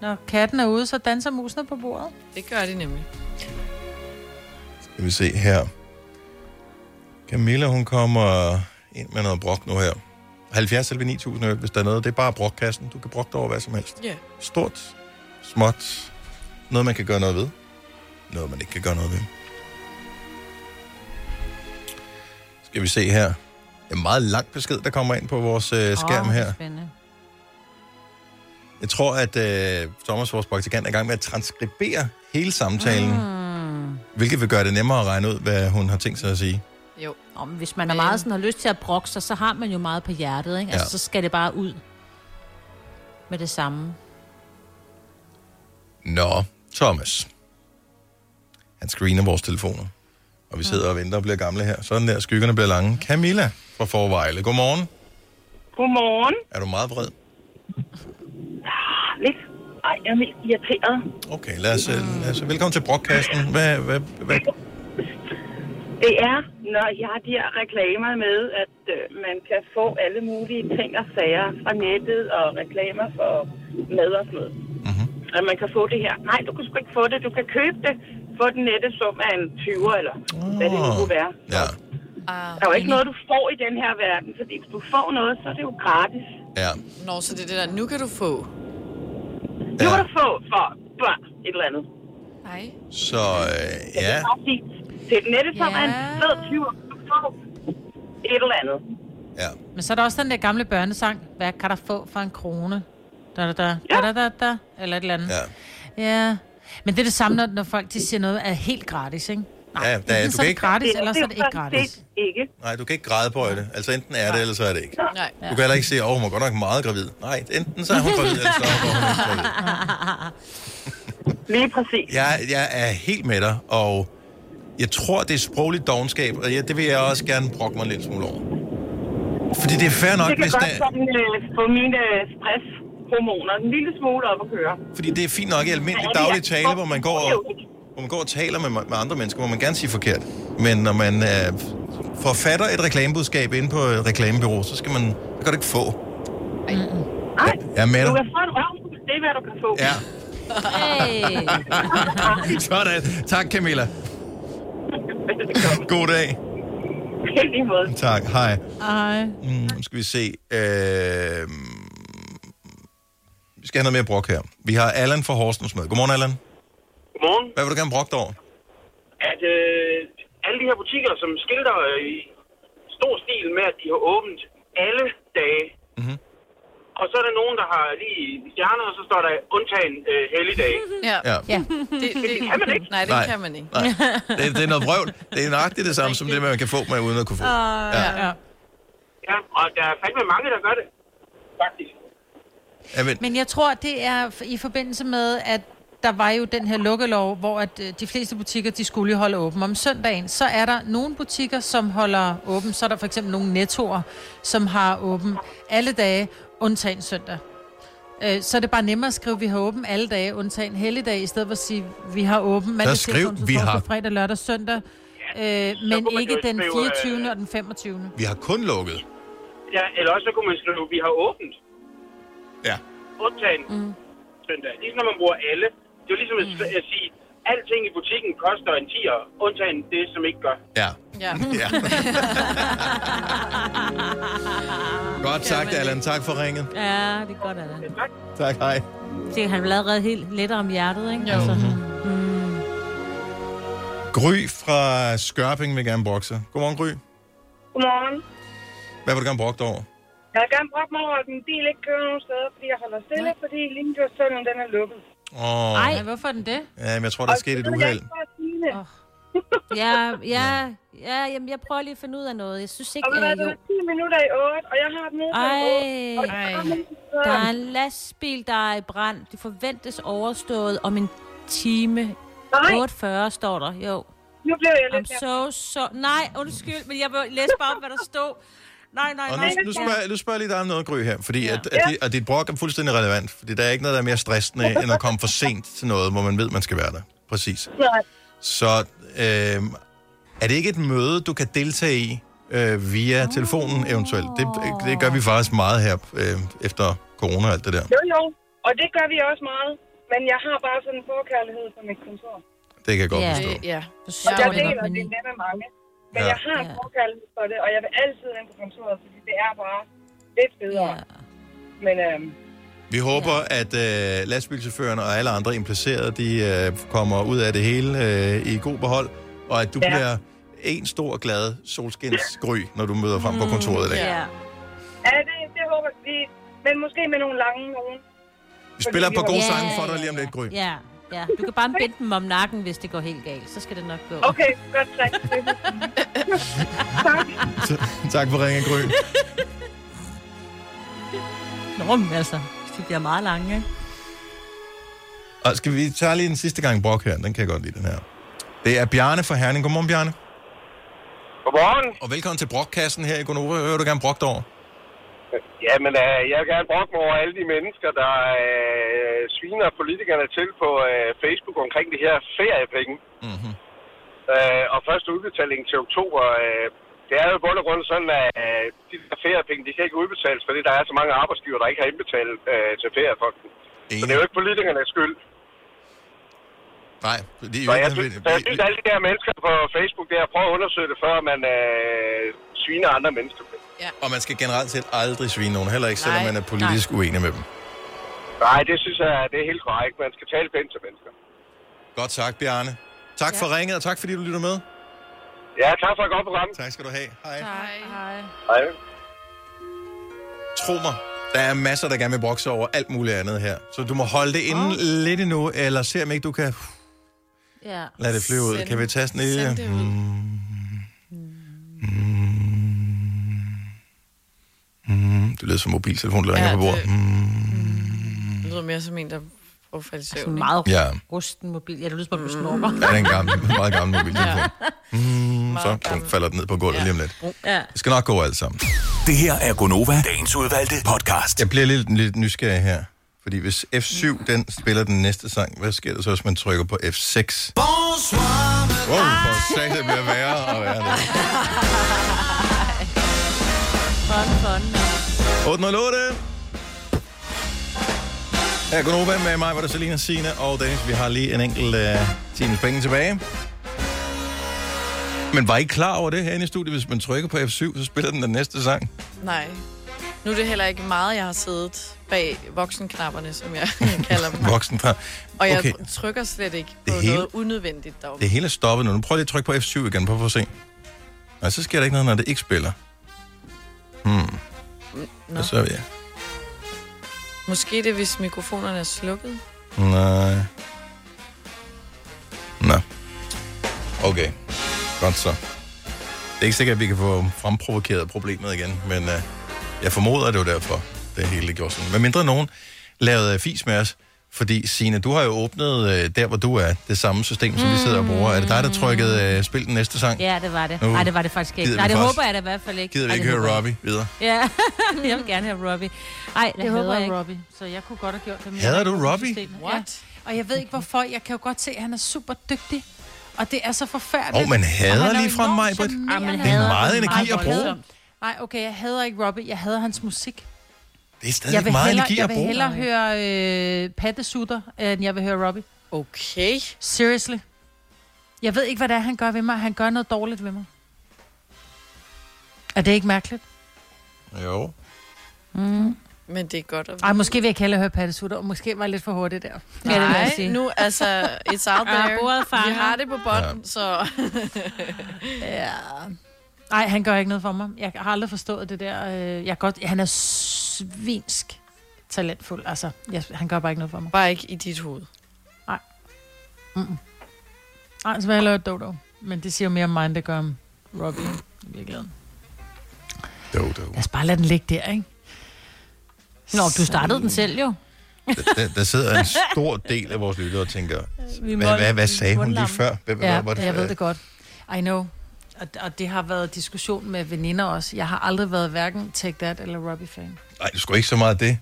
Når katten er ude, så danser musene på bordet. det gør de nemlig. Skal vi se her. Camilla, hun kommer ind med noget brok nu her. 70 eller 9000 øl, hvis der er noget. Det er bare brokkassen. Du kan brokke over hvad som helst. Ja. Stort, småt, noget man kan gøre noget ved. Noget man ikke kan gøre noget ved. Skal vi se her. Det er en meget lang besked, der kommer ind på vores øh, skærm Åh, her. Spændende. Jeg tror, at øh, Thomas, vores praktikant, er i gang med at transkribere hele samtalen, mm. hvilket vil gøre det nemmere at regne ud, hvad hun har tænkt sig at sige. Jo. Om, hvis man er meget sådan, har lyst til at brokke sig, så har man jo meget på hjertet, ikke? Altså, Ja. så skal det bare ud med det samme. Nå, Thomas. Han screener vores telefoner. Og vi sidder og venter og bliver gamle her. Sådan der, skyggerne bliver lange. Camilla fra Forvejle. Godmorgen. Godmorgen. Er du meget vred? Lidt. Ej, jeg er mest irriteret. Okay, lad os, mm. lad os velkommen til brokkasten. Hvad, hvad, hvad? Det er, når jeg har de her reklamer med, at øh, man kan få alle mulige ting og sager fra nettet og reklamer for mad og sådan noget. Mm-hmm. At man kan få det her. Nej, du kan sgu ikke få det. Du kan købe det. Få den nette sum af en 20'er, eller oh. hvad det nu kunne være. Ja, Der er jo ikke noget, du får i den her verden, fordi hvis du får noget, så er det jo gratis. ja. Nå, så det er det der, nu kan du få. Nu kan du få for børn et eller andet. Nej. Så øh, Det ja, er. Det er nette sum af en fed 20'er. Du kan få et eller andet. Men så er der også den der gamle børnesang. Hvad kan der få for en krone? Da, da, da, da, da, da, da, eller et eller andet. Ja. ja. Men det er det samme, når, når folk de siger noget er helt gratis, ikke? Ja der, du så kan det ikke, gratis, eller så er det ikke gratis. Ikke. nej, du kan ikke græde på det. Altså enten er det, eller så er det ikke. Nej. Du kan heller ikke sige, åh, hun var godt nok meget gravid. Nej, enten så er hun gravid, eller så er hun ikke gravid. Lige præcis. Jeg, jeg er helt med dig, og jeg tror, det er sprogligt dogenskab, og ja, det vil jeg også gerne brokke mig lille smule over. Fordi det er fair nok, det kan hvis godt der, sådan, øh, få mine stresshormoner en lille smule op at køre. fordi det er fint nok i almindelig Ja, daglig tale, hvor man går og, hvor man går og taler med, med andre mennesker, må man gerne sige forkert. Men når man øh, forfatter et reklamebudskab inde på et reklamebureau, så skal man, det kan du ikke få. Nej, Jeg er med du dig. kan få en røv. Det er, hvad du kan få. Ja. Hey. Sådan. Tak, Camilla. God dag. Måde. Tak. Hej. Ej. Mm, nu skal vi se. Øh, vi skal have noget mere brok her. Vi har Allan fra Horsens med. Godmorgen, Allan. Godmorgen. Hvad vil du gerne brokke over? At øh, alle de her butikker, som skilter øh, i stor stil med, at de har åbent alle dage. Mhm. Og så er der nogen, der har lige stjerner, og så står der undtagen øh, helligdag. Ja. Ja. ja. Det, det, det kan man ikke. Nej, det Nej. kan man ikke. Nej. Det, det er noget vrøvl. Det er nøjagtigt det samme, som det, man kan få med uden at kunne få. Ja. ja. Ja, og der er fandme mange, der gør det. Faktisk. Ja, men, jeg tror, det er i forbindelse med, at der var jo den her lukkelov, hvor at øh, de fleste butikker, de skulle jo holde åben om søndagen. Så er der nogle butikker, som holder åben. Så er der for eksempel nogle nettoer, som har åben alle dage, undtagen søndag. Øh, Så er det bare nemmere at skrive, at vi har åben alle dage, undtagen helligdag, i stedet for at sige, at vi har åben mandag, skriv, vi torsdag, har- fredag, lørdag, søndag. Øh, men ikke den skrive, øh, 24. og den 25. vi har kun lukket. Ja, eller også så kunne man skrive, at vi har åbent. Ja. Undtagen mm. søndag. Ligesom når man bruger alle. Det er jo ligesom at, at sige, alting i butikken koster en 10'er, undtagen det, som ikke gør. Ja. Ja. ja. Godt sagt, Allan. Tak for ringet. Ja, det er godt, Allan. Tak, hej. Det han vil allerede helt lettere om hjertet, ikke? Altså, mm. Gry fra Skørping vil gerne brokke sig. Godmorgen, Gry. Godmorgen. Hvad vil du gerne brokke dig over? Jeg vil gerne brokke mig over, at min bil ikke kører nogen steder, fordi jeg holder stille, fordi Limfjordstunnelen den er lukket. Åh, Nej, hvorfor er den det? ja, men jeg tror, der er sket et uheld. Oh. Ja, ja, ja, jamen, jeg prøver lige at finde ud af noget. Jeg synes ikke, Og ved du hvad, jo... det er 10 minutter i 8, og jeg har den nede på Ej, Ej. der er en lastbil, der er i brand. Det forventes overstået om en time. Nej. 8.40 står der, jo. Nu blev jeg I'm lidt so, so... Nej, undskyld, men jeg vil læse bare hvad der stod. Nej, nej, Og nu, nu, spørger, nu spørger jeg lige dig om noget, Gry, her. Fordi at, at, Ja. dit, at dit brok er fuldstændig relevant. Fordi der er ikke noget, der er mere stressende, end at komme for sent til noget, hvor man ved, man skal være der. Præcis. Nej. Så øh, er det ikke et møde, du kan deltage i øh, via telefonen eventuelt? Det, det gør vi faktisk meget her øh, efter corona og alt det der. Jo, jo. Og det gør vi også meget. Men jeg har bare sådan en forkærlighed for mit kontor. Det kan jeg godt Ja. forstå. Det, ja. Og jeg deler det med mange. Men Ja. jeg har en forkærlighed for det, og jeg vil altid ind på kontoret, fordi det er bare lidt bedre. Men øhm, Vi håber, at øh, lastbilchaufførerne og alle andre implicerede, de øh, kommer ud af det hele øh, i god behold, og at du Ja. ja. bliver en stor, glad solskinsgry, når du møder frem på kontoret i dag. ja, det, det håber vi. Men måske med nogle lange nogen. Vi spiller et par gode Ja, sange for dig lige om lidt, Gry. Ja, ja. Du kan bare binde dem om nakken, hvis det går helt galt. Så skal det nok gå. Okay, godt tak. tak for ringen, Gry. Nå, men altså, de bliver meget lange, ikke? Og skal vi tage lige en sidste gang brok her? Den kan jeg godt lide, den her. Det er Bjarne fra Herning. Godmorgen, Bjarne. Godmorgen. Og velkommen til brokkassen her i Gonova. Hører du gerne brokt over? Jamen, øh, jeg vil gerne brokke mig over alle de mennesker, der øh, sviner politikerne til på øh, Facebook omkring de her feriepenge. Mm-hmm. Øh, og første udbetaling til oktober, øh, det er jo i bund og grund sådan, at øh, de der feriepenge, de kan ikke udbetales, fordi der er så mange arbejdsgiver, der ikke har indbetalt øh, til feriefonden. Så det er jo ikke politikernes skyld. Nej, det er Så jo jeg ikke... synes, så jeg synes alle de der mennesker på Facebook, der prøver at undersøge det, før man øh, sviner andre mennesker. Ja. Og man skal generelt set aldrig svine nogen, heller ikke selvom Nej. man er politisk uenig med dem. Nej, det synes jeg, det er helt korrekt. Man skal tale pænt til mennesker. Godt sagt, Bjarne. Tak for ringet, og tak fordi du lytter med. Ja, tak for et godt program. Tak skal du have. Hej. Hej. Hej. Hej. Tro mig, der er masser, der gerne vil brokse over alt muligt andet her. Så du må holde det inde oh. lidt endnu, eller se om ikke du kan Ja. lade det flyve ud. Send- Kan vi tage sådan en lille... send det. Mm, det lyder som mobiltelefon, der ringer Ja, på bordet. det- Mm. Det lyder mere som en, der prøver at falde søvn. Sådan ikke? meget Ja. rusten mobil. Ja, du lyder som om, du snorker. Ja, det er en gammel, meget gammel mobiltelefon. Ja. Mm, så bum, falder den ned på gulvet lige om lidt. Ja. Det skal nok gå alt sammen. Det her er Gonova, dagens udvalgte podcast. Jeg bliver lidt, lidt nysgerrig her. Fordi hvis F7 den spiller den næste sang, hvad sker der så, hvis man trykker på F6? Wow, for satan, det bliver værre og værre. det. Fun, fun. 808. Her er Gunova med mig, hvor der Selina, Signe og Dennis. Vi har lige en enkelt uh, times penge tilbage. Men var I klar over det herinde i studiet? Hvis man trykker på F7, så spiller den den næste sang. Nej. Nu er det heller ikke meget, jeg har siddet bag voksenknapperne, som jeg kalder dem. Voksen fra. Og jeg Okay, trykker slet ikke på Det hele- noget unødvendigt deroppe. det hele er stoppet nu. Nu prøv lige at trykke på F7 igen. Prøv at se. Nej, så sker der ikke noget, når det ikke spiller. Hmm. Nå. Så vi? Måske det, hvis mikrofonerne er slukket. Nej. Nå. Okay. Godt så. Det er ikke sikkert, at vi kan få fremprovokeret problemet igen, men uh, jeg formoder, at det var derfor, det hele gjorde sådan. Men mindre nogen lavede fis med os, fordi Signe, du har jo åbnet uh, der, hvor du er, det samme system, som vi sidder og bruger. Er det dig, der trykkede uh, spil den næste sang? Ja, det var det. Nej, det var det faktisk ikke. gider Nej, det faktisk- håber jeg da i hvert fald ikke. Gider vi ikke høre jeg Robbie videre? Ja, jeg vil gerne have Robbie. Nej, det, Det håber hader jeg jeg ikke. Robbie, så jeg kunne godt have gjort det. Hader du Robbie? What? Ja. Og jeg ved ikke hvorfor. Jeg kan jo godt se, at han er super dygtig. Og det er så forfærdeligt. Åh, men Og hader er lige fra mig, Britt. Det er meget er energi at bruge. Nej, okay, jeg hader ikke Robbie. Jeg hader hans musik. Det er stadig Jeg vil meget hellere, energi jeg at vil bruge. hellere høre øh, pattesutter, end jeg vil høre Robbie. Okay. Seriously. Jeg ved ikke, hvad det er, han gør ved mig. Han gør noget dårligt ved mig. Er det ikke mærkeligt? Jo. Mm. Men det er godt at Ej, måske vil jeg ikke hellere høre pattesutter, og måske var jeg lidt for hurtigt der. Nej, det vil jeg sige. nu, altså, it's out Ja, there. bordet fanger. Vi har det på bånd, ja. så... ja. Nej, han gør ikke noget for mig. Jeg har aldrig forstået det der. øh, Jeg godt, han er svinsk talentfuld. Altså, jeg, han gør bare ikke noget for mig. Bare ikke i dit hoved. Nej. Mm-mm. Nej, så vil jeg høre Dodo. Men det siger jo mere om mig, end det gør om Robbie i virkeligheden. Dodo. Lad os bare lade den ligge der, ikke? Nå, du startede den selv jo. Der, der sidder en stor del af vores lyttere og tænker, hvad, hvad, hvad sagde hun lige før? Hvad, hvad, Ja, hvad, jeg ved det godt. I know. Og, og det har været diskussion med veninder også. Jeg har aldrig været hverken Take That eller Robbie-fan. Nej, du skulle ikke så meget det.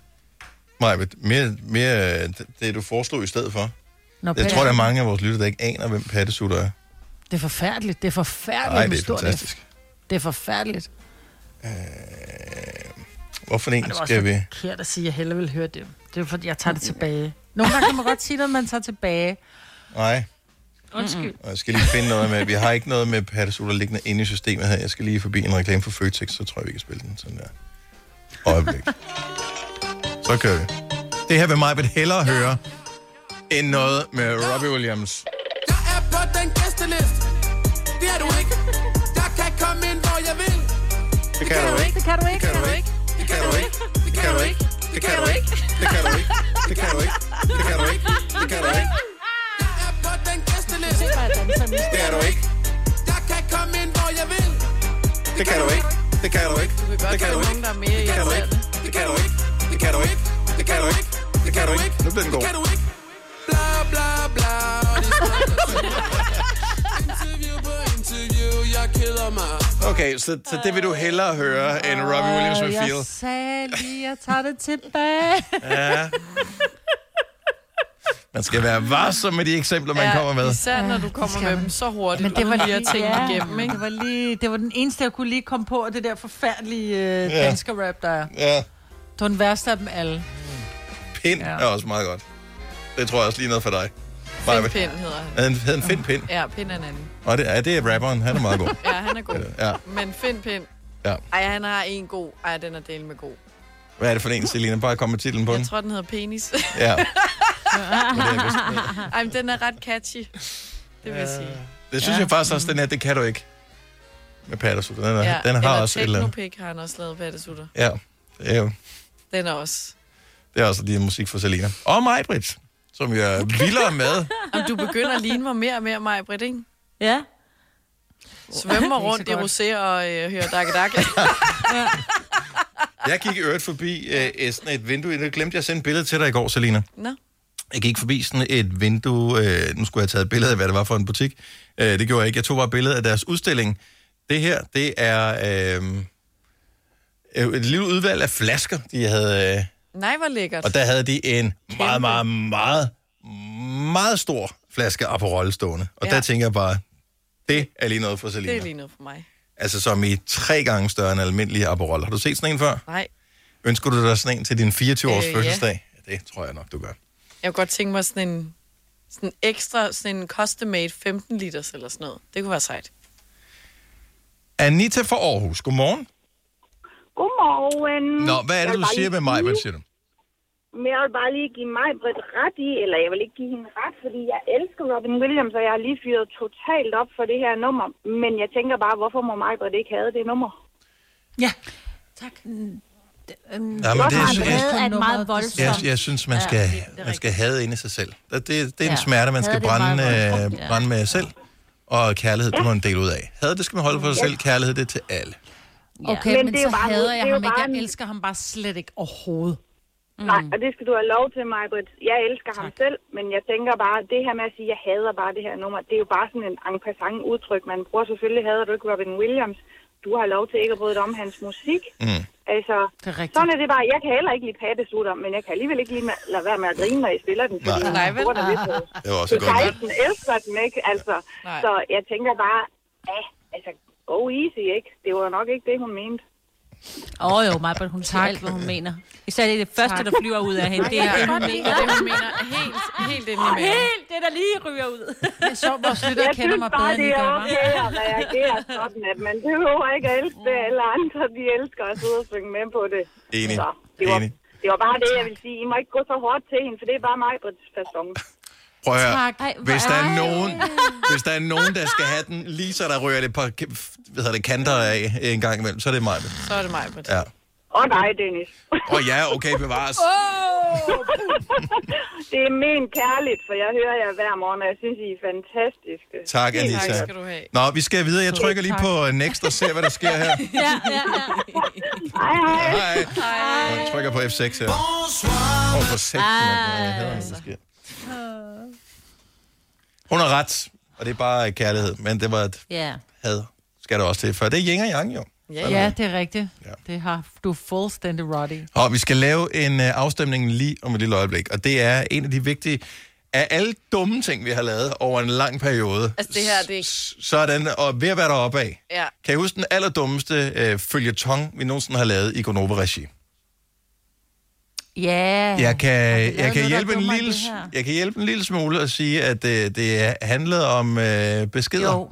Nej, mere, mere øh, det, du foreslog i stedet for. Nå, Jeg tror, der er mange af vores lytter, der ikke aner, hvem pattesutter er. Det er forfærdeligt. Det er forfærdeligt Nej, det er fantastisk. Det er forfærdeligt. Hvorfor Og en det skal også vi... forkert at sige, at jeg hellere vil høre det. Det er fordi, jeg tager det tilbage. Nogle gange kan man godt sige noget, man tager tilbage. Nej, Undskyld. og jeg skal lige finde noget med... Vi har ikke noget med pattesutter liggende inde i systemet her. Jeg skal lige forbi en reklame for Føtex, så tror jeg, vi kan spille den sådan der. Øjeblik. Så kører vi. Det her vil mig vil hellere høre, end noget med Robbie Williams. er på den gæsteliste. Det er du ikke. Jeg kan komme ind, hvor jeg vil. Det kan du ikke. Det kan du ikke. Det kan du ikke. Det kan du ikke. Det kan du ikke. Det kan du ikke. Det kan du ikke. Det kan du ikke. Det kan du ikke. Det kan du ikke. Jeg er på den gæsteliste. Det er du ikke. Jeg kan komme ind, hvor jeg vil. Det kan du ikke. Det kan du ikke. Du kan godt Det kan du ikke. der er mere Det kan du ikke. Det kan du ikke. Det kan du ikke. Det kan du ikke. Det kan du ikke. Nu bliver den god. Kan du ikke? Bla, bla, bla. Og det Interview på interview. Jeg keder mig. Okay, så, så det vil du hellere høre, end Robbie Williams med jeg Feel. sagde lige, jeg tager det tilbage. Ja. Man skal være varsom med de eksempler, man kommer med. Især når du kommer med dem så hurtigt, Men det var lige lige at tænke ja, igennem, ikke? Det var, lige, det var den eneste, jeg kunne lige komme på, af det der forfærdelige øh, Ja. dansker rap, der er. Ja. Det var den værste af dem alle. Pind er også meget godt. Det tror jeg også lige noget for dig. Finn Pind hedder han. Han hed en Finn Pind. Ja, Pind er en anden. Og det, ja, det er rapperen. Han er meget god. Ja, han er god. Ja. Men Finn Pind, Ja. ej, han har en god. Ej, den er del med god. Hvad er det for en, Selina? Bare kom med titlen på den. Jeg tror, den hedder Penis. Ja. Ej, men den er ret catchy. Det vil jeg sige. Det synes ja. jeg faktisk også, den her, det kan du ikke. Med Pattersutter. Den, er, Ja, den har eller også et eller andet. Har han også lavet pattesutter. Ja, det er jo Den er også. det er også lige musik for Selina. Og mig, Britt, som jo er vildere med. Om du begynder at ligne mig mere og mere, mig, Britt, ikke? Ja. Svømmer er rundt i rosé og øh, hører dakke dakke. Jeg gik i øvrigt forbi øh, sådan et vindue. Det glemte jeg at sende et billede til dig i går, Selina. Nå. Jeg gik forbi sådan et vindue. Øh, nu skulle jeg have taget et billede af, hvad det var for en butik. Øh, det gjorde jeg ikke. Jeg tog bare et billede af deres udstilling. Det her, det er øh, et lille udvalg af flasker, de havde... Øh, Nej, hvor lækkert. og der havde de en meget, meget, meget, meget stor flaske Aperol stående. Og ja. Der tænker jeg bare, det er lige noget for Selina. Det er lige noget for mig. Altså som i tre gange større end almindelig Aperol. Har du set sådan en før? Nej. Ønsker du dig sådan en til din 24-års Øh, fødselsdag? Ja. Det tror jeg nok, du gør. Jeg kunne godt tænke mig sådan en sådan ekstra, sådan en custom-made 15 liters eller sådan noget. Det kunne være sejt. Anita fra Aarhus, godmorgen. Godmorgen. Nå, hvad er det, du siger med mig, hvad sige- siger du? Men jeg vil bare lige give mig Britt ret i, eller jeg vil ikke give hende ret, fordi jeg elsker Robin Williams, og jeg har lige fyret totalt op for det her nummer. Men jeg tænker bare, hvorfor må mig Britt ikke have det nummer? Ja. Tak. Ja, men det, jeg, han jeg, er et meget voldsomt. jeg, jeg synes, man skal, Ja, man skal have inde i sig selv. Det, det, det er en Ja. smerte, man skal brænde, øh, brænde med selv. Og kærlighed, det må man dele ud af. Had, det skal man holde for sig Ja. selv. Kærlighed, det er til alle. Okay, Men men, det er så bare- hader jeg ham ikke. Jeg en- elsker ham bare slet ikke overhovedet. Mm. Nej, og det skal du have lov til, mig Britt. Jeg elsker tak. ham selv, men jeg tænker bare, det her med at sige, at jeg hader bare det her nummer, det er jo bare sådan en en passant udtryk. Man bruger selvfølgelig, hader du ikke Robin Williams. Du har lov til ikke at bryde dig om hans musik. Mm. Altså, det er rigtigt. sådan er det bare. Jeg kan heller ikke lide pattesutter, men jeg kan alligevel ikke lige med, lade være med at grine, når I spiller den. Fordi Nej. Nej, vel? Det var også Så godt. 16 elsker den, ikke? Altså, Nej. så jeg tænker bare, ja, altså, go easy, ikke? Det var nok ikke det, hun mente. Åh oh, jo, Marbert, hun siger alt, hvad hun mener. Især det, er det første, Tak. der flyver ud af hende. Det er det, hun mener. Det, hun mener helt, helt inde i maven. Helt det, der lige ryger ud. Det er sjovt, vores lyttere Jeg kender synes mig bare, bedre, end det I er gør, hva'? okay at reagere sådan, at man behøver ikke at elske det. Alle andre, de elsker at sidde og synge med på det. Enig. Så det var, Enig. det var bare det, jeg vil sige. I må ikke gå så hårdt til hende, for det er bare mig på fasong. Prøv at høre. Tak. Ej, Hvis der, er nogen, hvis der er nogen, der skal have den, lige så der ryger det på hvad hedder det, kanter af en gang imellem, så er det mig. Så er det mig. Ja. Og dig, Dennis. Og ja, okay, bevares. det er men kærligt, for jeg hører jer hver morgen, og jeg synes, I er fantastiske. Tak, Anita. sikkert. Nå, vi skal videre. Jeg trykker lige på uh, next og ser, hvad der sker her. Ja, ja, ja. Hej, hej. Hej. Jeg trykker på F6 her. Åh, oh, for sæt, jeg hader, når det sker. Hun har ret, og det er bare kærlighed, men det var et Ja. had skal der også til, for det er yin og yang jo. Ja, ja, det er rigtigt. Ja. Det har du fuldstændig ret i. Og vi skal lave en uh, afstemning lige om et lille øjeblik, og det er en af de vigtige... Af alle dumme ting, vi har lavet over en lang periode, Altså, det her, det ikke... så den og ved at være deroppe af. Ja. Kan I huske den allerdummeste uh, følgetong, vi nogensinde har lavet i Gonova-regi? Ja. Jeg kan, jeg, kan hjælpe en lille, jeg kan hjælpe en lille smule og sige, at det, det handlede om øh, beskeder. Jo.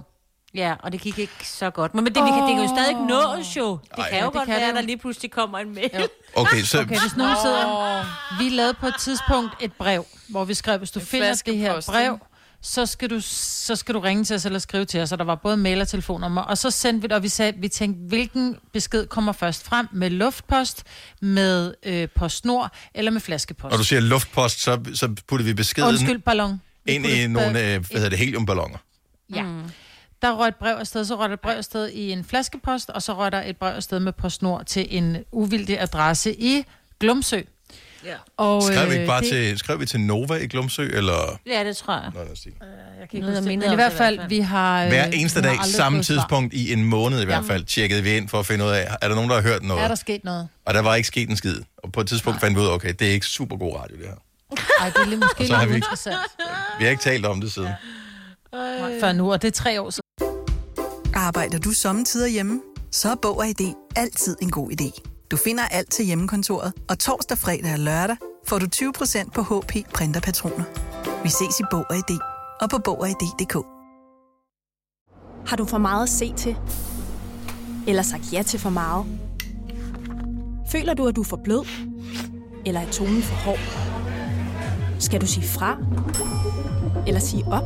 Ja, og det gik ikke så godt. Men det, vi kan, det kan jo stadig ikke nås jo. Det Ej. kan jo det godt kan være, at der jo. lige pludselig kommer en mail. Okay, så Okay, hvis nogen sidder... Vi lavede på et tidspunkt et brev, hvor vi skrev, hvis du finder det her brev? Så skal, du, så skal du ringe til os eller skrive til os, og der var både mail og telefonnummer. Og så sendte vi det, og vi sagde, vi tænkte, hvilken besked kommer først frem? Med luftpost, med øh, postnord eller med flaskepost? når du siger luftpost, så, så putter vi beskeden Undskyld, ballon. Vi ind i puttede- nogle øh, hvad hedder det, heliumballoner. Ja. Mm. Der røg et brev afsted, så røg der et brev afsted i en flaskepost, og så røg der et brev afsted med PostNord til en uvildig adresse i Glumsø. Ja. Og, Skrev vi ikke bare det, til, skrev vi til Nova i Glumsø, eller... Ja, det tror jeg. Nå, lad os sige. Jeg kan ikke Noget, huske det, men i hvert fald, fald. vi har... øh, Hver vi eneste dag, samme tidspunkt i en måned i hvert fald, tjekkede vi ind for at finde ud af, er der nogen, der har hørt noget? Er der sket noget? Og der var ikke sket en skid. Og på et tidspunkt fandt vi ud af, okay, det er ikke super god radio, det her. Ej, det er lidt, måske lidt vi ikke- interessant. Vi har ikke talt om det siden. Nej, Før nu, og det er tre år siden. Arbejder du sommetider hjemme? Så er Bog og ID altid en god idé. Du finder alt til hjemmekontoret, og torsdag, fredag og lørdag får du 20% på HP printerpatroner. Vi ses i Bog og ID og på Bog og ID.dk. Har du for meget at se til? Eller sagt ja til for meget? Føler du, at du er for blød? Eller er tonen for hård? Skal du sige fra? Eller sige op?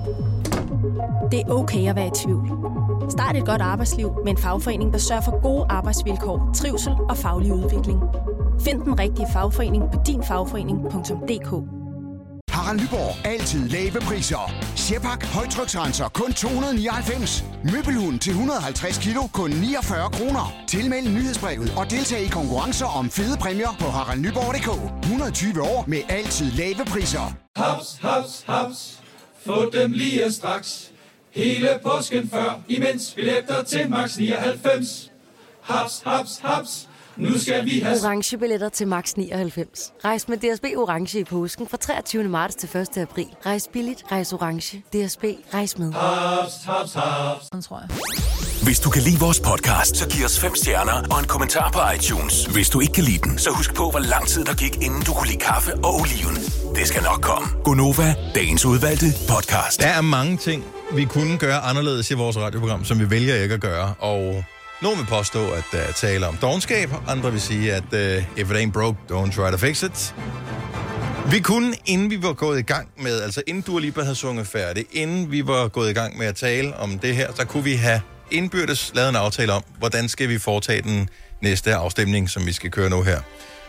Det er okay at være i tvivl. Start et godt arbejdsliv med en fagforening, der sørger for gode arbejdsvilkår, trivsel og faglig udvikling. Find den rigtige fagforening på dinfagforening.dk. Harald Nyborg. Altid lave priser. Sjehpak. Højtryksrenser. Kun 299. Møbelhund til 150 kilo. Kun 49 kroner. Tilmeld nyhedsbrevet og deltag i konkurrencer om fede præmier på haraldnyborg.dk. 120 år med altid lave priser. Haps, haps, haps. Få dem lige straks. Hele påsken før, imens billetter til max 99. Haps, haps, haps. Nu skal vi have... Orange billetter til max 99. Rejs med DSB Orange i påsken fra 23. marts til 1. april. Rejs billigt, rejs orange. DSB, rejs med. Haps, haps, haps. Sådan tror jeg. Hvis du kan lide vores podcast, så giv os fem stjerner og en kommentar på iTunes. Hvis du ikke kan lide den, så husk på, hvor lang tid der gik, inden du kunne lide kaffe og oliven. Det skal nok komme. Gonova, dagens udvalgte podcast. Der er mange ting, vi kunne gøre anderledes i vores radioprogram, som vi vælger ikke at gøre. Og nogen vil påstå, at der er tale om dogenskab. Andre vil sige, at uh, if it ain't broke, don't try to fix it. Vi kunne, inden vi var gået i gang med, altså inden du lige havde sunget færdig, inden vi var gået i gang med at tale om det her, så kunne vi have indbyrdes lavet en aftale om, hvordan skal vi foretage den næste afstemning, som vi skal køre nu her.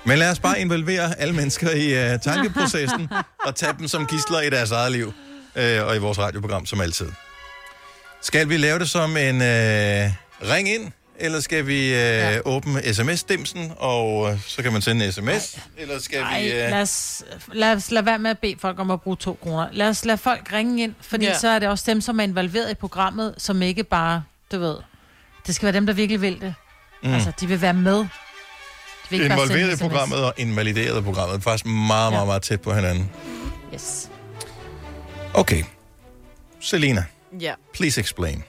Men lad os bare involvere alle mennesker i uh, tankeprocessen og tage dem som gisler i deres eget liv uh, og i vores radioprogram som altid. Skal vi lave det som en uh, ring ind, eller skal vi uh, ja. åbne sms-dimsen, og uh, så kan man sende en sms, eller skal Ej, vi... Uh, lad os, lad os lade være med at bede folk om at bruge to kroner. Lad os lade folk ringe ind, fordi Ja. ja. så er det også dem, som er involveret i programmet, som ikke bare, du ved, det skal være dem, der virkelig vil det. Mm. Altså, de vil være med. De vil ikke bare sende involveret i programmet og invalideret i programmet. Faktisk meget, meget, meget tæt på hinanden. Yes. Okay. Selina, Ja, please explain.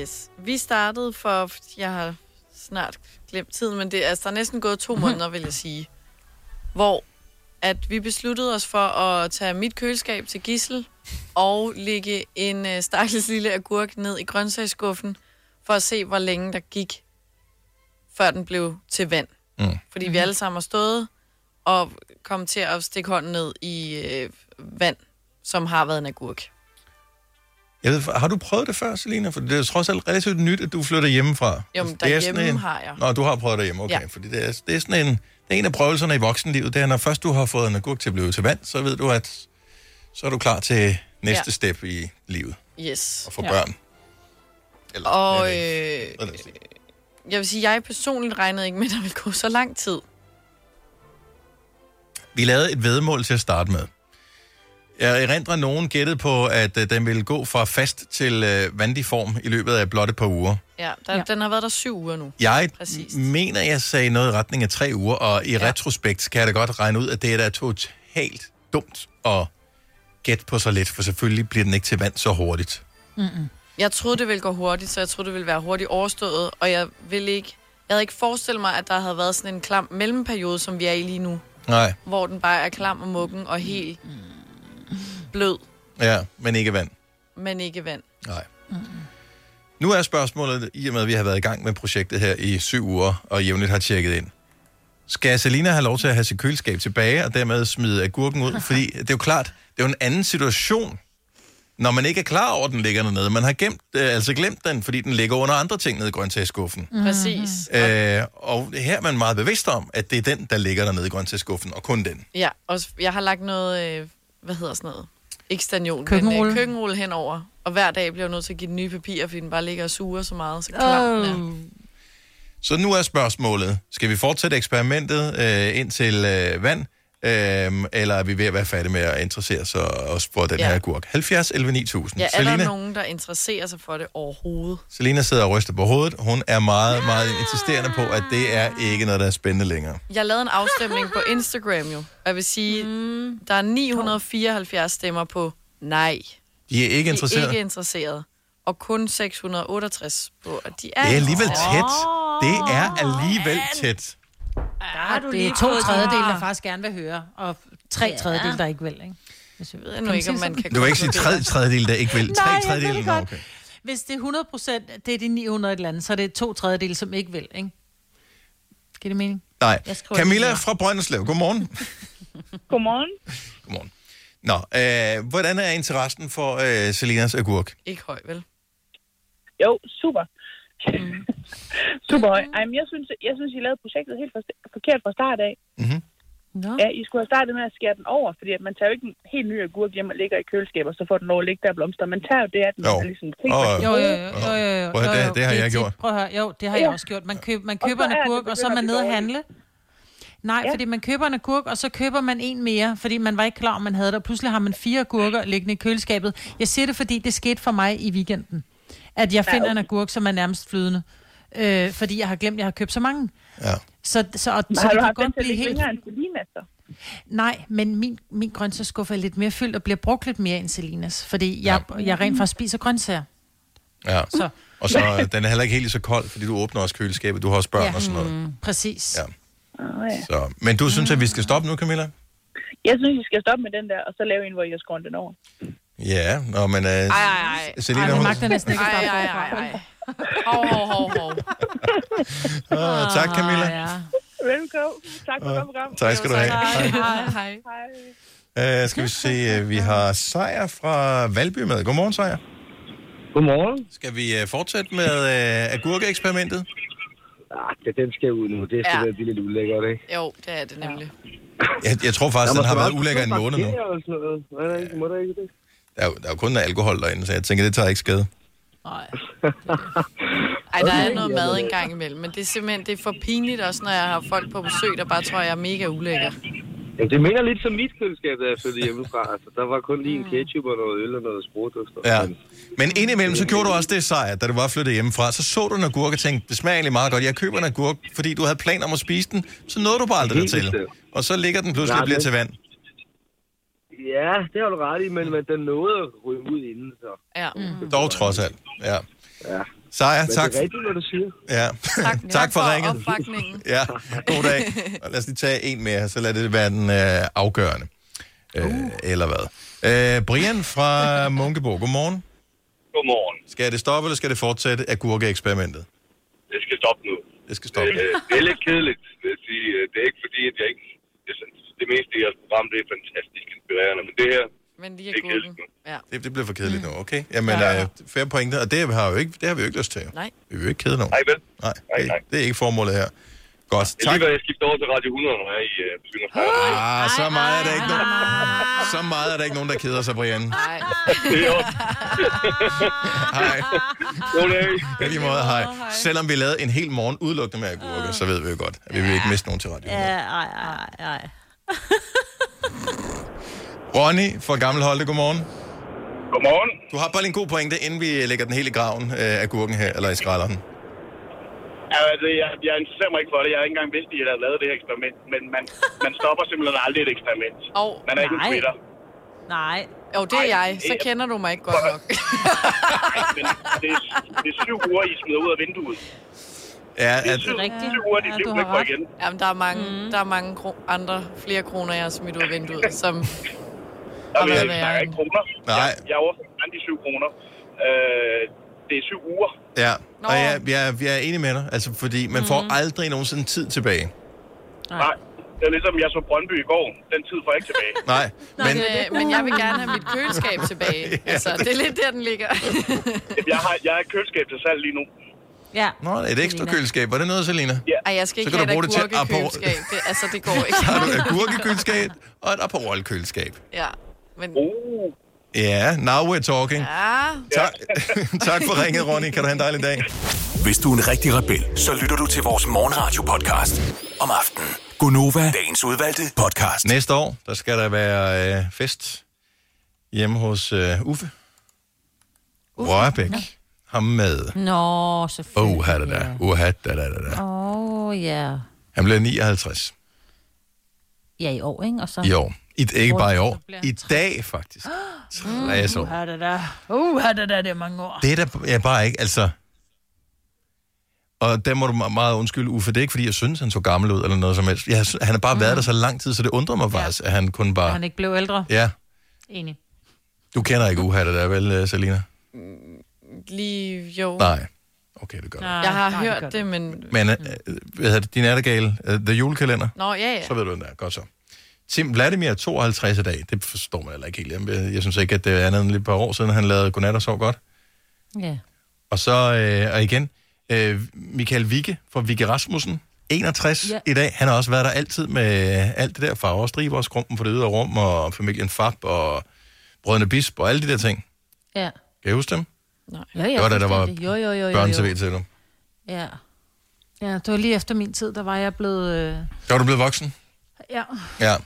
Yes. Vi startede for, jeg har snart glemt tiden, men det er, altså, der er næsten gået to måneder, vil jeg sige, hvor at vi besluttede os for at tage mit køleskab til gissel og lægge en øh, stakkels lille agurk ned i grøntsagsskuffen for at se, hvor længe der gik, før den blev til vand. Mm. Fordi vi alle sammen har stået og kom til at stikke hånden ned i øh, vand, som har været en agurk. Jeg ved, har du prøvet det før, Selina? For det er trods alt relativt nyt, at du flytter hjemmefra. Jo, men er derhjemme en... har jeg. Nå, du har prøvet derhjemme, okay. Ja. Ja. Fordi det er, det er sådan en... Det er en af prøvelserne i voksenlivet, det er, når først du har fået en agurk til at blive til vand, så ved du, at så er du klar til næste Ja. ja. step i livet. Yes. Og få børn. Eller, Og ja, øh, sige. jeg vil sige, jeg personligt regnede ikke med, at der ville gå så lang tid. Vi lavede et vedmål til at starte med. Jeg erindrer nogen gættet på, at øh, den ville gå fra fast til øh, vandig form i løbet af blot et par uger. Ja, der, ja, den har været der syv uger nu. Jeg Præcis. mener, jeg sagde noget i retning af tre uger, og i ja. retrospekt kan jeg da godt regne ud, at det er da totalt dumt at gætte på så lidt, for selvfølgelig bliver den ikke til vand så hurtigt. Mm-mm. Jeg troede, det ville gå hurtigt, så jeg troede, det ville være hurtigt overstået, og jeg ville ikke... Jeg havde ikke forestillet mig, at der havde været sådan en klam mellemperiode, som vi er i lige nu. Nej, Hvor den bare er klam og muggen og helt blød, ja, men ikke vand. men ikke vand. Nej. Nu er spørgsmålet, i og med at vi har været i gang med projektet her i syv uger, og jævnligt har tjekket ind. Skal Selina have lov til at have sit køleskab tilbage, og dermed smide agurken ud? Fordi det er jo klart, det er jo en anden situation, når man ikke er klar over, at den ligger dernede. Man har gemt, øh, altså glemt den, fordi den ligger under andre ting nede i grøntsagsskuffen. Mm. Præcis. Øh, og her er man meget bevidst om, at det er den, der ligger dernede i grøntsagsskuffen, og kun den. Ja, og jeg har lagt noget, øh, hvad hedder sådan noget? Ikke staniol, men Køkkenrulle. øh, køkkenrulle henover. Og hver dag bliver jeg nødt til at give den nye papir, fordi den bare ligger og suger så meget. Så klam er. Så nu er spørgsmålet, skal vi fortsætte eksperimentet øh, ind til øh, vand, øh, eller er vi ved at være færdige med at interessere sig os for den Ja. her agurk? 70 11 9000. Ja, er der Selina, nogen, der interesserer sig for det overhovedet? Selina sidder og ryster på hovedet. Hun er meget, meget insisterende på, at det er ikke noget, der er spændende længere. Jeg lavede en afstemning på Instagram jo. Og Jeg vil sige, mm. der er 974 stemmer på nej. De er ikke De er interesseret. ikke interesseret. Og kun 668 på, at de er Det er alligevel interesseret. tæt. Det er alligevel tæt. Ja, du det er to det? der faktisk gerne vil høre, og tre Ja. tredjedele, der ikke vil. Ikke? Hvis jeg ved nu ikke, om man kan Du vil ikke sige tredje tredjedel, der ikke vil. Nej, Tre jeg ved okay. Hvis det er 100 procent, det er de 900 et eller andet, så er det to tredjedele, som ikke vil, ikke? Giver det mening? Nej. Jeg Camilla fra Brønderslev, godmorgen. Godmorgen. Godmorgen. Nå, øh, hvordan er interessen for øh, Selinas agurk? Ikke høj, vel? Jo, super. super høj. Ej, men jeg synes, jeg synes, I lavede projektet helt for, forkert fra start af. Mm-hmm. No. Ja, I skulle have startet med at skære den over, fordi at man tager jo ikke en helt ny agurk hjem og ligger i køleskabet, og så får den lov at ligge der og blomster. Man tager jo det af den, Jo. ligesom Åh, man Jo, jo, jo, jo, jo, jo, Prøv at det- det har jeg gjort. Prøv at høre, jo, det har jeg Ja. også gjort. Man, køb, man Og køber en agurk, og så er man nede at dårligt. handle. Nej, fordi man køber en agurk, og så køber man en mere, fordi man var ikke klar, om man havde det. Og pludselig har man fire agurker liggende i køleskabet. Jeg siger det, fordi det skete for mig i weekenden. At jeg finder en agurk, som er nærmest flydende. Øh, fordi jeg har glemt, at jeg har købt så mange. Ja. Så, så, og, Men så har det du kan haft godt blive helt... længere end Selinas, så? Nej, men min, min grøntsagsskuffe er lidt mere fyldt og bliver brugt lidt mere end Selinas. Fordi jeg, ja. jeg rent faktisk spiser grøntsager. Ja. Så. Og så øh, den er heller ikke helt så kold, fordi du åbner også køleskabet. Du har også børn Ja. og sådan noget. Mm, præcis. Ja. Oh, ja. Så, men du synes, at vi skal stoppe nu, Camilla? Jeg synes, I skal stoppe med den der, og så lave en, hvor har skåret den over. Ja, nå, men... Uh, Ej, ej, ej. Selina, Ej, det hun... magter næsten ikke Ej, ej, ej, ej. Hov, hov, hov, hov. Ah, tak, Camilla. ja. Velkommen. Tak for program. Tak skal du have. Hej, Hej. hej, hej. Uh, skal vi se, uh, vi har Sejer fra Valby med. Godmorgen, Sejer. Godmorgen. Skal vi uh, fortsætte med uh, agurkeeksperimentet? Ah, det, den skal ud nu. Det skal Ja. ja. være lidt ulækkert, ikke? Jo, det er det nemlig. Jeg, jeg tror faktisk, Der den har været ulækker en måned nu. må der ikke det? Der er, jo, der er jo kun alkohol derinde, så jeg tænker, det tager ikke skade. Ej, der er noget mad en gang imellem, men det er simpelthen det er for pinligt også, når jeg har folk på besøg, der bare tror, jeg er mega ulækker. Jamen, det minder lidt som mit køleskab, da jeg flyttede hjemmefra. Altså, der var kun lige en ketchup og noget øl og noget sprut og sådan Ja. Men indimellem, så gjorde du også det sejr, da du var flyttet hjemmefra. Så så du en agurk og tænkte, det smager egentlig meget godt. Jeg køber en agurk, fordi du havde planer om at spise den. Så nåede du bare aldrig dertil. Og så ligger den pludselig Nej, og bliver til vand. Ja, det har du ret i, men, men den nåede at ryge ud inden, så. Ja. Mm. Dog trods alt. Ja. Ja. Sejr, tak. det er rigtigt, hvad du siger. Ja. Tak, tak for ringet. opbakningen. Ja, god dag. Og lad os lige tage en mere, så lad det være den øh, afgørende. Øh, Eller hvad? Øh, Brian fra Munkebo, godmorgen. Godmorgen. Skal det stoppe, eller skal det fortsætte agurkeeksperimentet? Det skal stoppe nu. Det skal stoppe. Øh, det er lidt kedeligt, vil jeg sige. Det er ikke fordi, at jeg ikke... Jeg synes, det meste i jeres program, det er fantastisk inspirerende, men det her, Men lige det er kedeligt. Ja. Det, det bliver for kedeligt nu, okay? Jamen, ja, ja. Øh, fair pointe, og det har, jo ikke, det har vi jo ikke lyst til. Nej. Vi vil jo ikke kede nogen. Nej, vel? Nej, det, det er ikke formålet her. Godt, Det er tak. lige, hvad jeg skifter over til Radio 100, når jeg er i uh, begynder Ah, så meget er der ikke nogen, så meget er der ikke nogen, der keder sig, Brian. Nej. Det er jo. Hej. God dag. Ja, lige måde, hej. Selvom vi lavede en hel morgen udelukkende med agurker, så ved vi jo godt, at vi vil ikke miste nogen til radio. Ja, ej, ej, ej. Ronny fra Gammel Holte, godmorgen. Godmorgen. Du har bare lige en god pointe, inden vi lægger den helt i graven øh, af gurken her, eller i skralderen. Ja, altså, jeg, jeg interesserer mig ikke for det. Jeg har ikke engang vidst, at I havde lavet det her eksperiment. Men man, man stopper simpelthen aldrig et eksperiment. Oh, man er ikke en nej. Twitter. Nej. Jo, det er jeg. Så kender du mig ikke godt nok. Men det er, det er syv uger, I smider ud af vinduet. Ja, Det er syv, syv uger, de ja, bliver på igen. Jamen, der er mange, mm. der er mange kro- andre, flere kroner, jeg har smidt ud af vinduet, som... Vil været jeg snakker værre. ikke kroner. Nej. Jeg, jeg overfører de syv kroner. Øh, det er syv uger. ja, og jeg, jeg, jeg er enig med dig, altså, fordi man får aldrig nogensinde tid tilbage. Nej. Det er ligesom, jeg så Brøndby i går. Den tid får jeg ikke tilbage. Nej, Men, øh, men jeg vil gerne have mit køleskab tilbage. Altså, det er lidt der, den ligger. jeg har, jeg har et køleskab til salg lige nu. ja. Nå, et ekstra køleskab. Var det noget, Selina? Ja. Ej, jeg skal Så ikke kan du have bruge et det til agurkekøleskab. Det, altså, det går ikke. Så har du et agurkekøleskab og et Aperol-køleskab. Ja. Men, uh. Ja, now we're talking. ja. Tak, tak for ringet, Ronny. Kan du have en dejlig dag? Hvis du er en rigtig rebel, så lytter du til vores morgenradio-podcast om aftenen. Gunova, dagens udvalgte podcast. Næste år, der skal der være øh, fest hjemme hos øh, Uffe. Rørbæk. Ham med. Nå, selvfølgelig. Oh, da da. Uh, da da da da. Åh, oh, ja. Han bliver 59 Ja, i år, ikke? Og så... i år. I, ikke bare i år. I dag, faktisk. Mm. Tres år. Uh, da da. Uh, da da, det er mange år. Det er der ja, bare ikke, altså... Og der må du meget undskylde, Uffe. Det er ikke, fordi jeg synes, han så gammel ud eller noget som helst. Jeg, han har bare været der så lang tid, så det undrer mig faktisk, at han kun bare... Han ikke blev ældre. Ja, Enig. du kender ikke Uha, det der, vel, øh, Selina? Lige, jo. Nej. Okay, det gør du. Jeg har hørt det, men... Men øh, hvad hedder det, din nattergale, uh, The Julekalender, Nå, ja, ja. så ved du, hvem det er. Godt så. Tim Vladimir, er 52 i dag. Det forstår man heller ikke helt. Jeg, jeg synes ikke, at det er andet end lidt par år siden, han lavede Godnat og Sov Godt. Ja. Og så, øh, og igen, øh, Michael Vigge fra Vigge Rasmussen, 61 Ja. i dag. Han har også været der altid med alt det der farver, striber og skrumpen for det ydre rum, og familien Fab og Brødrene Bisp og alle de der ting. Ja. Kan I huske dem? Nej. Ja, ja, det var da, der var. Jo, jo, jo, børne-tv til dem. Ja. Ja, det var lige efter min tid, der var jeg blevet... Øh... Så var du blevet voksen? Ja. Ja.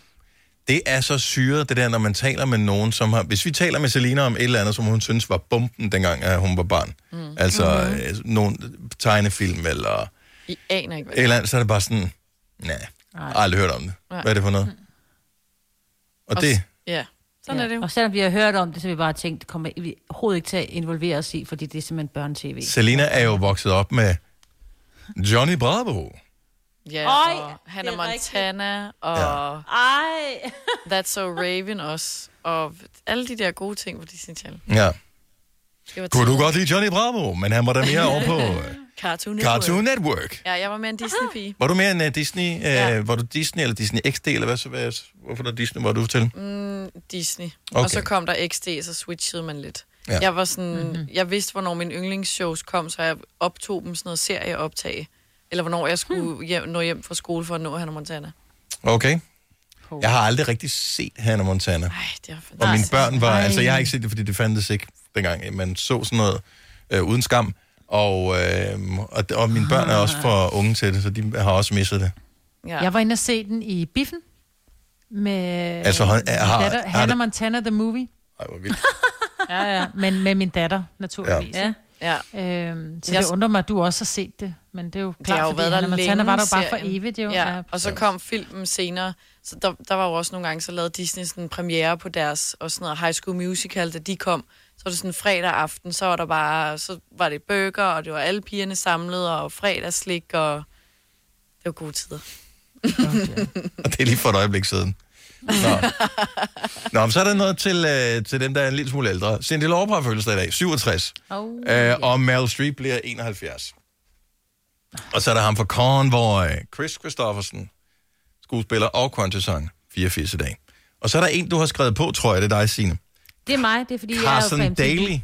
Det er så syret, det der, når man taler med nogen, som har... Hvis vi taler med Selina om et eller andet, som hun synes var bomben, dengang at hun var barn. Mm. Altså Mhm. mm-hmm. nogen tegnefilm eller I aner ikke, hvad eller andet, så er det bare sådan... Nej, aldrig hørt om det. Nej. Hvad er det for noget? Og det... Ja, sådan ja. er det jo. Og selvom vi har hørt om det, så har vi bare tænkt, det kommer vi overhovedet ikke til at involvere os i, fordi det er simpelthen børne-tv. Selina er jo vokset op med Johnny Bravo. Ja, Oj, og Hannah er Montana, og Ej. That's So Raven også, og alle de der gode ting på Disney Channel. Ja. Kunne du godt lide Johnny Bravo, men han var der mere over på øh, Cartoon Network. Cartoon Network. Ja, jeg var med en Disney-pige. Var du mere en uh, Disney? Uh, ja. Var du Disney eller Disney XD, eller hvad, så, hvad, hvorfor der Disney var du til? Mm, Disney. Okay. Og så kom der XD, så switchede man lidt. Ja. Ja. Jeg var sådan, mm-hmm. jeg vidste, hvornår mine yndlingsshows kom, så jeg optog dem sådan noget serieoptag. Eller hvornår jeg skulle hjem, nå hjem fra skole for at nå Hannah Montana. Okay. Jeg har aldrig rigtig set Hannah Montana. Ej, det er Og mine børn var, Ej. altså jeg har ikke set det, fordi det fandtes ikke dengang, man så sådan noget øh, uden skam. Og, øh, og, og mine børn er også for unge til det, så de har også misset det. Ja. Jeg var inde og se den i Biffen med Altså, har- min har- datter, har Hannah det- Montana the Movie. Ej, hvor vildt. Ja, ja, men med min datter, naturligvis. Ja. Ja. Øhm, så Jeg- det undrer mig, at du også har set det. Men det er jo Det klart, har jo fordi været der Hannah Montana var der jo bare for evigt, jo. Ja, og så kom filmen senere. Så der, der var jo også nogle gange, så lavede Disney sådan en premiere på deres og sådan noget High School Musical, da de kom. Så var det sådan fredag aften, så var der bare, så var det burger, og det var alle pigerne samlet, og fredagsslik, og det var gode tider. Og det er lige for et øjeblik siden. Nå. Nå, men så er der noget til, øh, til dem, der er en lille smule ældre. Cindy Lauper har fødselsdag i dag, 67. Oh, øh, og Meryl Streep bliver 71. Og så er der ham fra Convoy, Chris Christofferson, skuespiller og country-sang, 84 i dag. Og så er der en, du har skrevet på, tror jeg, det er dig, Signe. Det er mig, det er fordi, jeg er Carson jo. Daly.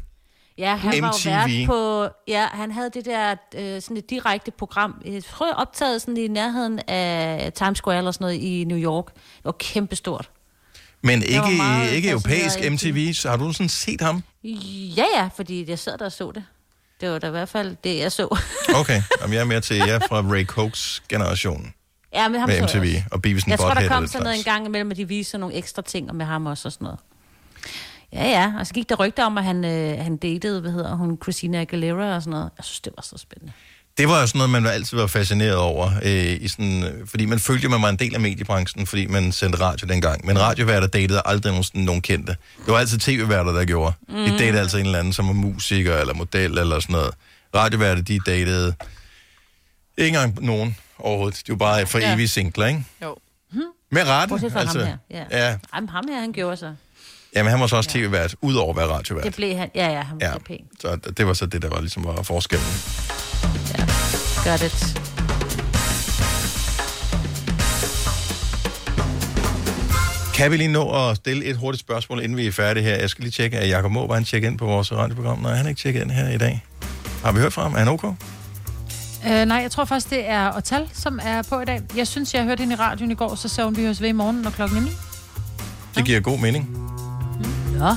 Ja, han var MTV. jo vært på... Ja, han havde det der øh, sådan et direkte program. Jeg tror, jeg optaget sådan i nærheden af Times Square eller sådan noget i New York. Det var kæmpestort. Men var ikke, meget ikke europæisk MTV. Så har du sådan set ham? Ja, ja, fordi jeg sad der og så det. Det var da i hvert fald det, jeg så. Okay, Jamen, jeg er mere til jer fra Ray Cokes generationen. Ja, men ham med så MTV også. og Beavis Jeg tror, der kom sådan noget en gang imellem, at de viser nogle ekstra ting med ham også og sådan noget. Ja, ja, og så gik der rygter om, at han, øh, han datede, hvad hedder hun, Christina Aguilera og sådan noget. Jeg synes, det var så spændende. Det var jo sådan noget, man altid var fascineret over, øh, i sådan, øh, fordi man følte, at man var en del af mediebranchen, fordi man sendte radio dengang. Men radioværter datede aldrig nogen, sådan, nogen kendte. Det var altid tv-værter, der gjorde. Mm. De datede altså en eller anden, som var musiker eller model eller sådan noget. Radioværter, de datede ikke engang nogen overhovedet. De var bare for Ja. evige singler, ikke? Jo. Med rette, Bortset fra altså. ham her. Ja. Ja, Jamen, ham her, han gjorde sig. jamen, han var så også tv-vært, udover at være radiovært. Det blev han. Ja, ja, han var Ja. ja. pæn. Så det det var så det, der var ligesom var forskellen. Gør det. Kan vi lige nå at stille et hurtigt spørgsmål, inden vi er færdige her? Jeg skal lige tjekke, at Jacob Måb, han tjekker ind på vores radioprogram. Nej, han er ikke tjekket ind her i dag. Har vi hørt fra ham? Er han ok? Øh, nej, jeg tror faktisk, det er Otal, som er på i dag. Jeg synes, jeg hørte hende i radioen i går, så sagde hun, vi høres ved i morgen, når klokken er 9. Det giver god mening, Ja.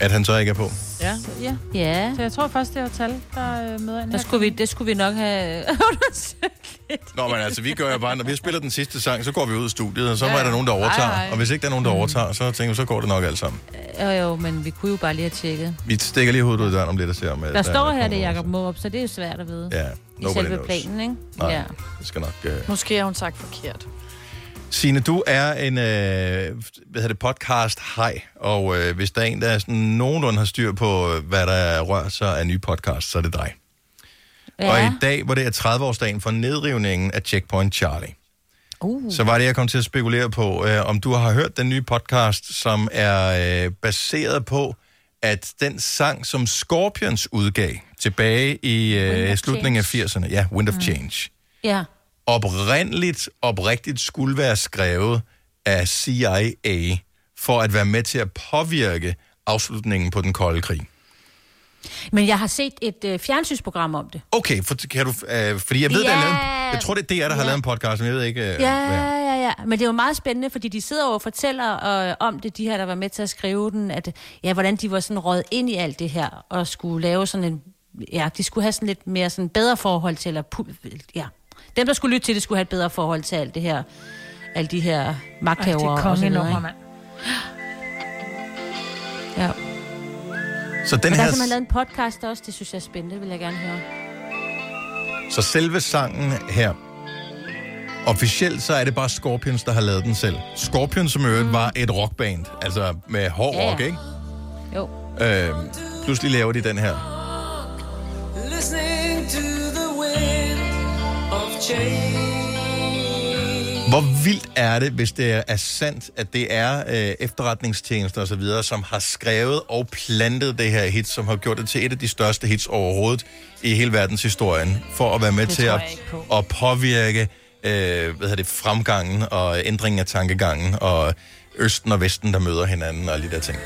at han så ikke er på. Ja. ja. Ja. Så jeg tror faktisk, det er Otal, der øh, møder ind Der skulle vi, det skulle vi nok have... Nå, men altså, vi gør jo bare, når vi spiller den sidste sang, så går vi ud af studiet, og så Ja, er der nogen, der overtager. Ej, ej. Og hvis ikke der er nogen, der overtager, så tænker vi, så går det nok alt sammen. jo, jo, men vi kunne jo bare lige have tjekket. Vi stikker lige hovedet ud af døren om lidt og ser om... at Der står er her, det er Jacob Måb, så det er jo svært at vide. Ja, I nobody selve knows. planen, ikke? Nej, Ja. det skal nok... Uh... Måske har hun sagt forkert. Signe, du er en øh, hvad hedder det, podcast hej, og øh, hvis der er en, der er sådan nogenlunde har styr på, øh, hvad der rører sig af nye podcast, så er det dig. Ja. Og i dag, hvor det er 30-årsdagen for nedrivningen af Checkpoint Charlie, uh. så var det, jeg kom til at spekulere på, øh, om du har hørt den nye podcast, som er øh, baseret på, at den sang, som Scorpions udgav tilbage i øh, slutningen af 80'erne, ja, Wind of Change, Ja. oprindeligt, oprigtigt skulle være skrevet af CIA for at være med til at påvirke afslutningen på den kolde krig. Men jeg har set et øh, fjernsynsprogram om det. Okay, for, kan du, øh, fordi jeg ved, Ja. der er lavet, jeg tror, det er DR, der har Ja. lavet en podcast, men jeg ved ikke, øh, Ja, hvad. ja, ja. Men det er jo meget spændende, fordi de sidder og fortæller øh, om det, de her, der var med til at skrive den, at ja, hvordan de var sådan røget ind i alt det her, og skulle lave sådan en, ja, de skulle have sådan lidt mere sådan bedre forhold til, eller, ja, dem, der skulle lytte til det, skulle have et bedre forhold til alt det her, alle de her magthavere er og så videre, kongenummer, ikke? mand. Ja. Så den Men der her, har simpelthen lavet en podcast også, det synes jeg er spændende, det vil jeg gerne høre. så selve sangen her, officielt så er det bare Scorpions, der har lavet den selv. Scorpions, som øvrigt var et rockband, altså med hård ja. rock, ikke? Jo. Øh, pludselig laver de den her. Hvor vildt er det, hvis det er, sandt, at det er øh, efterretningstjenester osv., som har skrevet og plantet det her hit, som har gjort det til et af de største hits overhovedet i hele verdenshistorien, for at være med Det til at, på. at påvirke øh, hvad hedder det, fremgangen og ændringen af tankegangen, og Østen og Vesten, der møder hinanden og alle de der ting.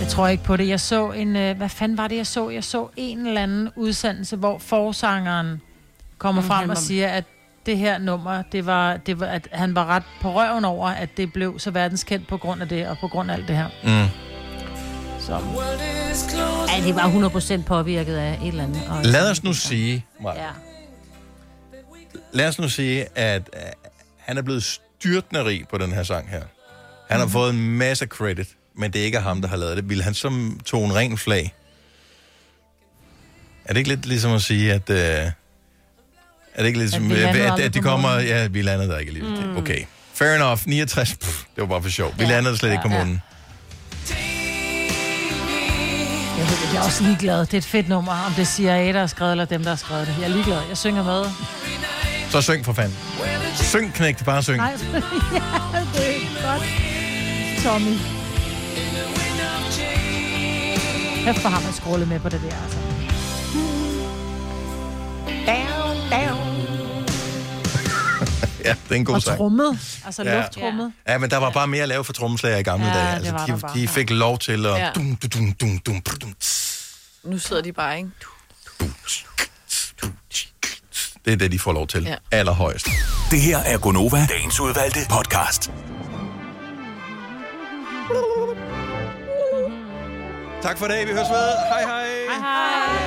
Jeg tror ikke på det. Jeg så en... Øh, hvad fanden var det, jeg så? Jeg så en eller anden udsendelse, hvor forsangeren kommer Mm, frem og var- siger, at det her nummer, det var, det var, at han var ret på røven over, at det blev så verdenskendt på grund af det, og på grund af alt det her. Mm. Så. Ja, det var 100% påvirket af et eller andet. Og Lad os nu sige, Maja, Ja. lad os nu sige, at øh, han er blevet styrtende rig på den her sang her. Han har fået en masse credit, men det er ikke ham, der har lavet det. Vil han som tog en ren flag? Er det ikke lidt ligesom at sige, at... Øh, er det ikke lidt som, vi at, at, at de kommer... månen. Ja, vi landede der ikke alligevel. Mm. Okay. Fair enough. 69. Pff, det var bare for sjov. Vi Ja. landede slet ikke på Ja, ja. månen. Jeg, ved, jeg er også ligeglad. Det er et fedt nummer, om det er CIA, der har skrevet, eller dem, der har skrevet det. Jeg er ligeglad. Jeg synger med. Så syng for fanden. Syng, knægt. Bare syng. Nej, ja, det er godt. Tommy. Hæft for ham at scrolle med på det der, altså. Ja, det er en god Og sang. trummet. Altså Ja. ja. lufttrummet. Ja, men der var bare mere at lave for trommeslager i gamle Ja, dage. det Altså, var de, der bare. de fik lov til at... Ja. Dum, dum, dum, dum, dum, dum, Nu sidder de bare, ikke? Det er det, de får lov til. Ja. Ja. Allerhøjst. Det her er Gonova, dagens udvalgte podcast. Tak for det. Vi høres ved. Hej hej. Hej hej.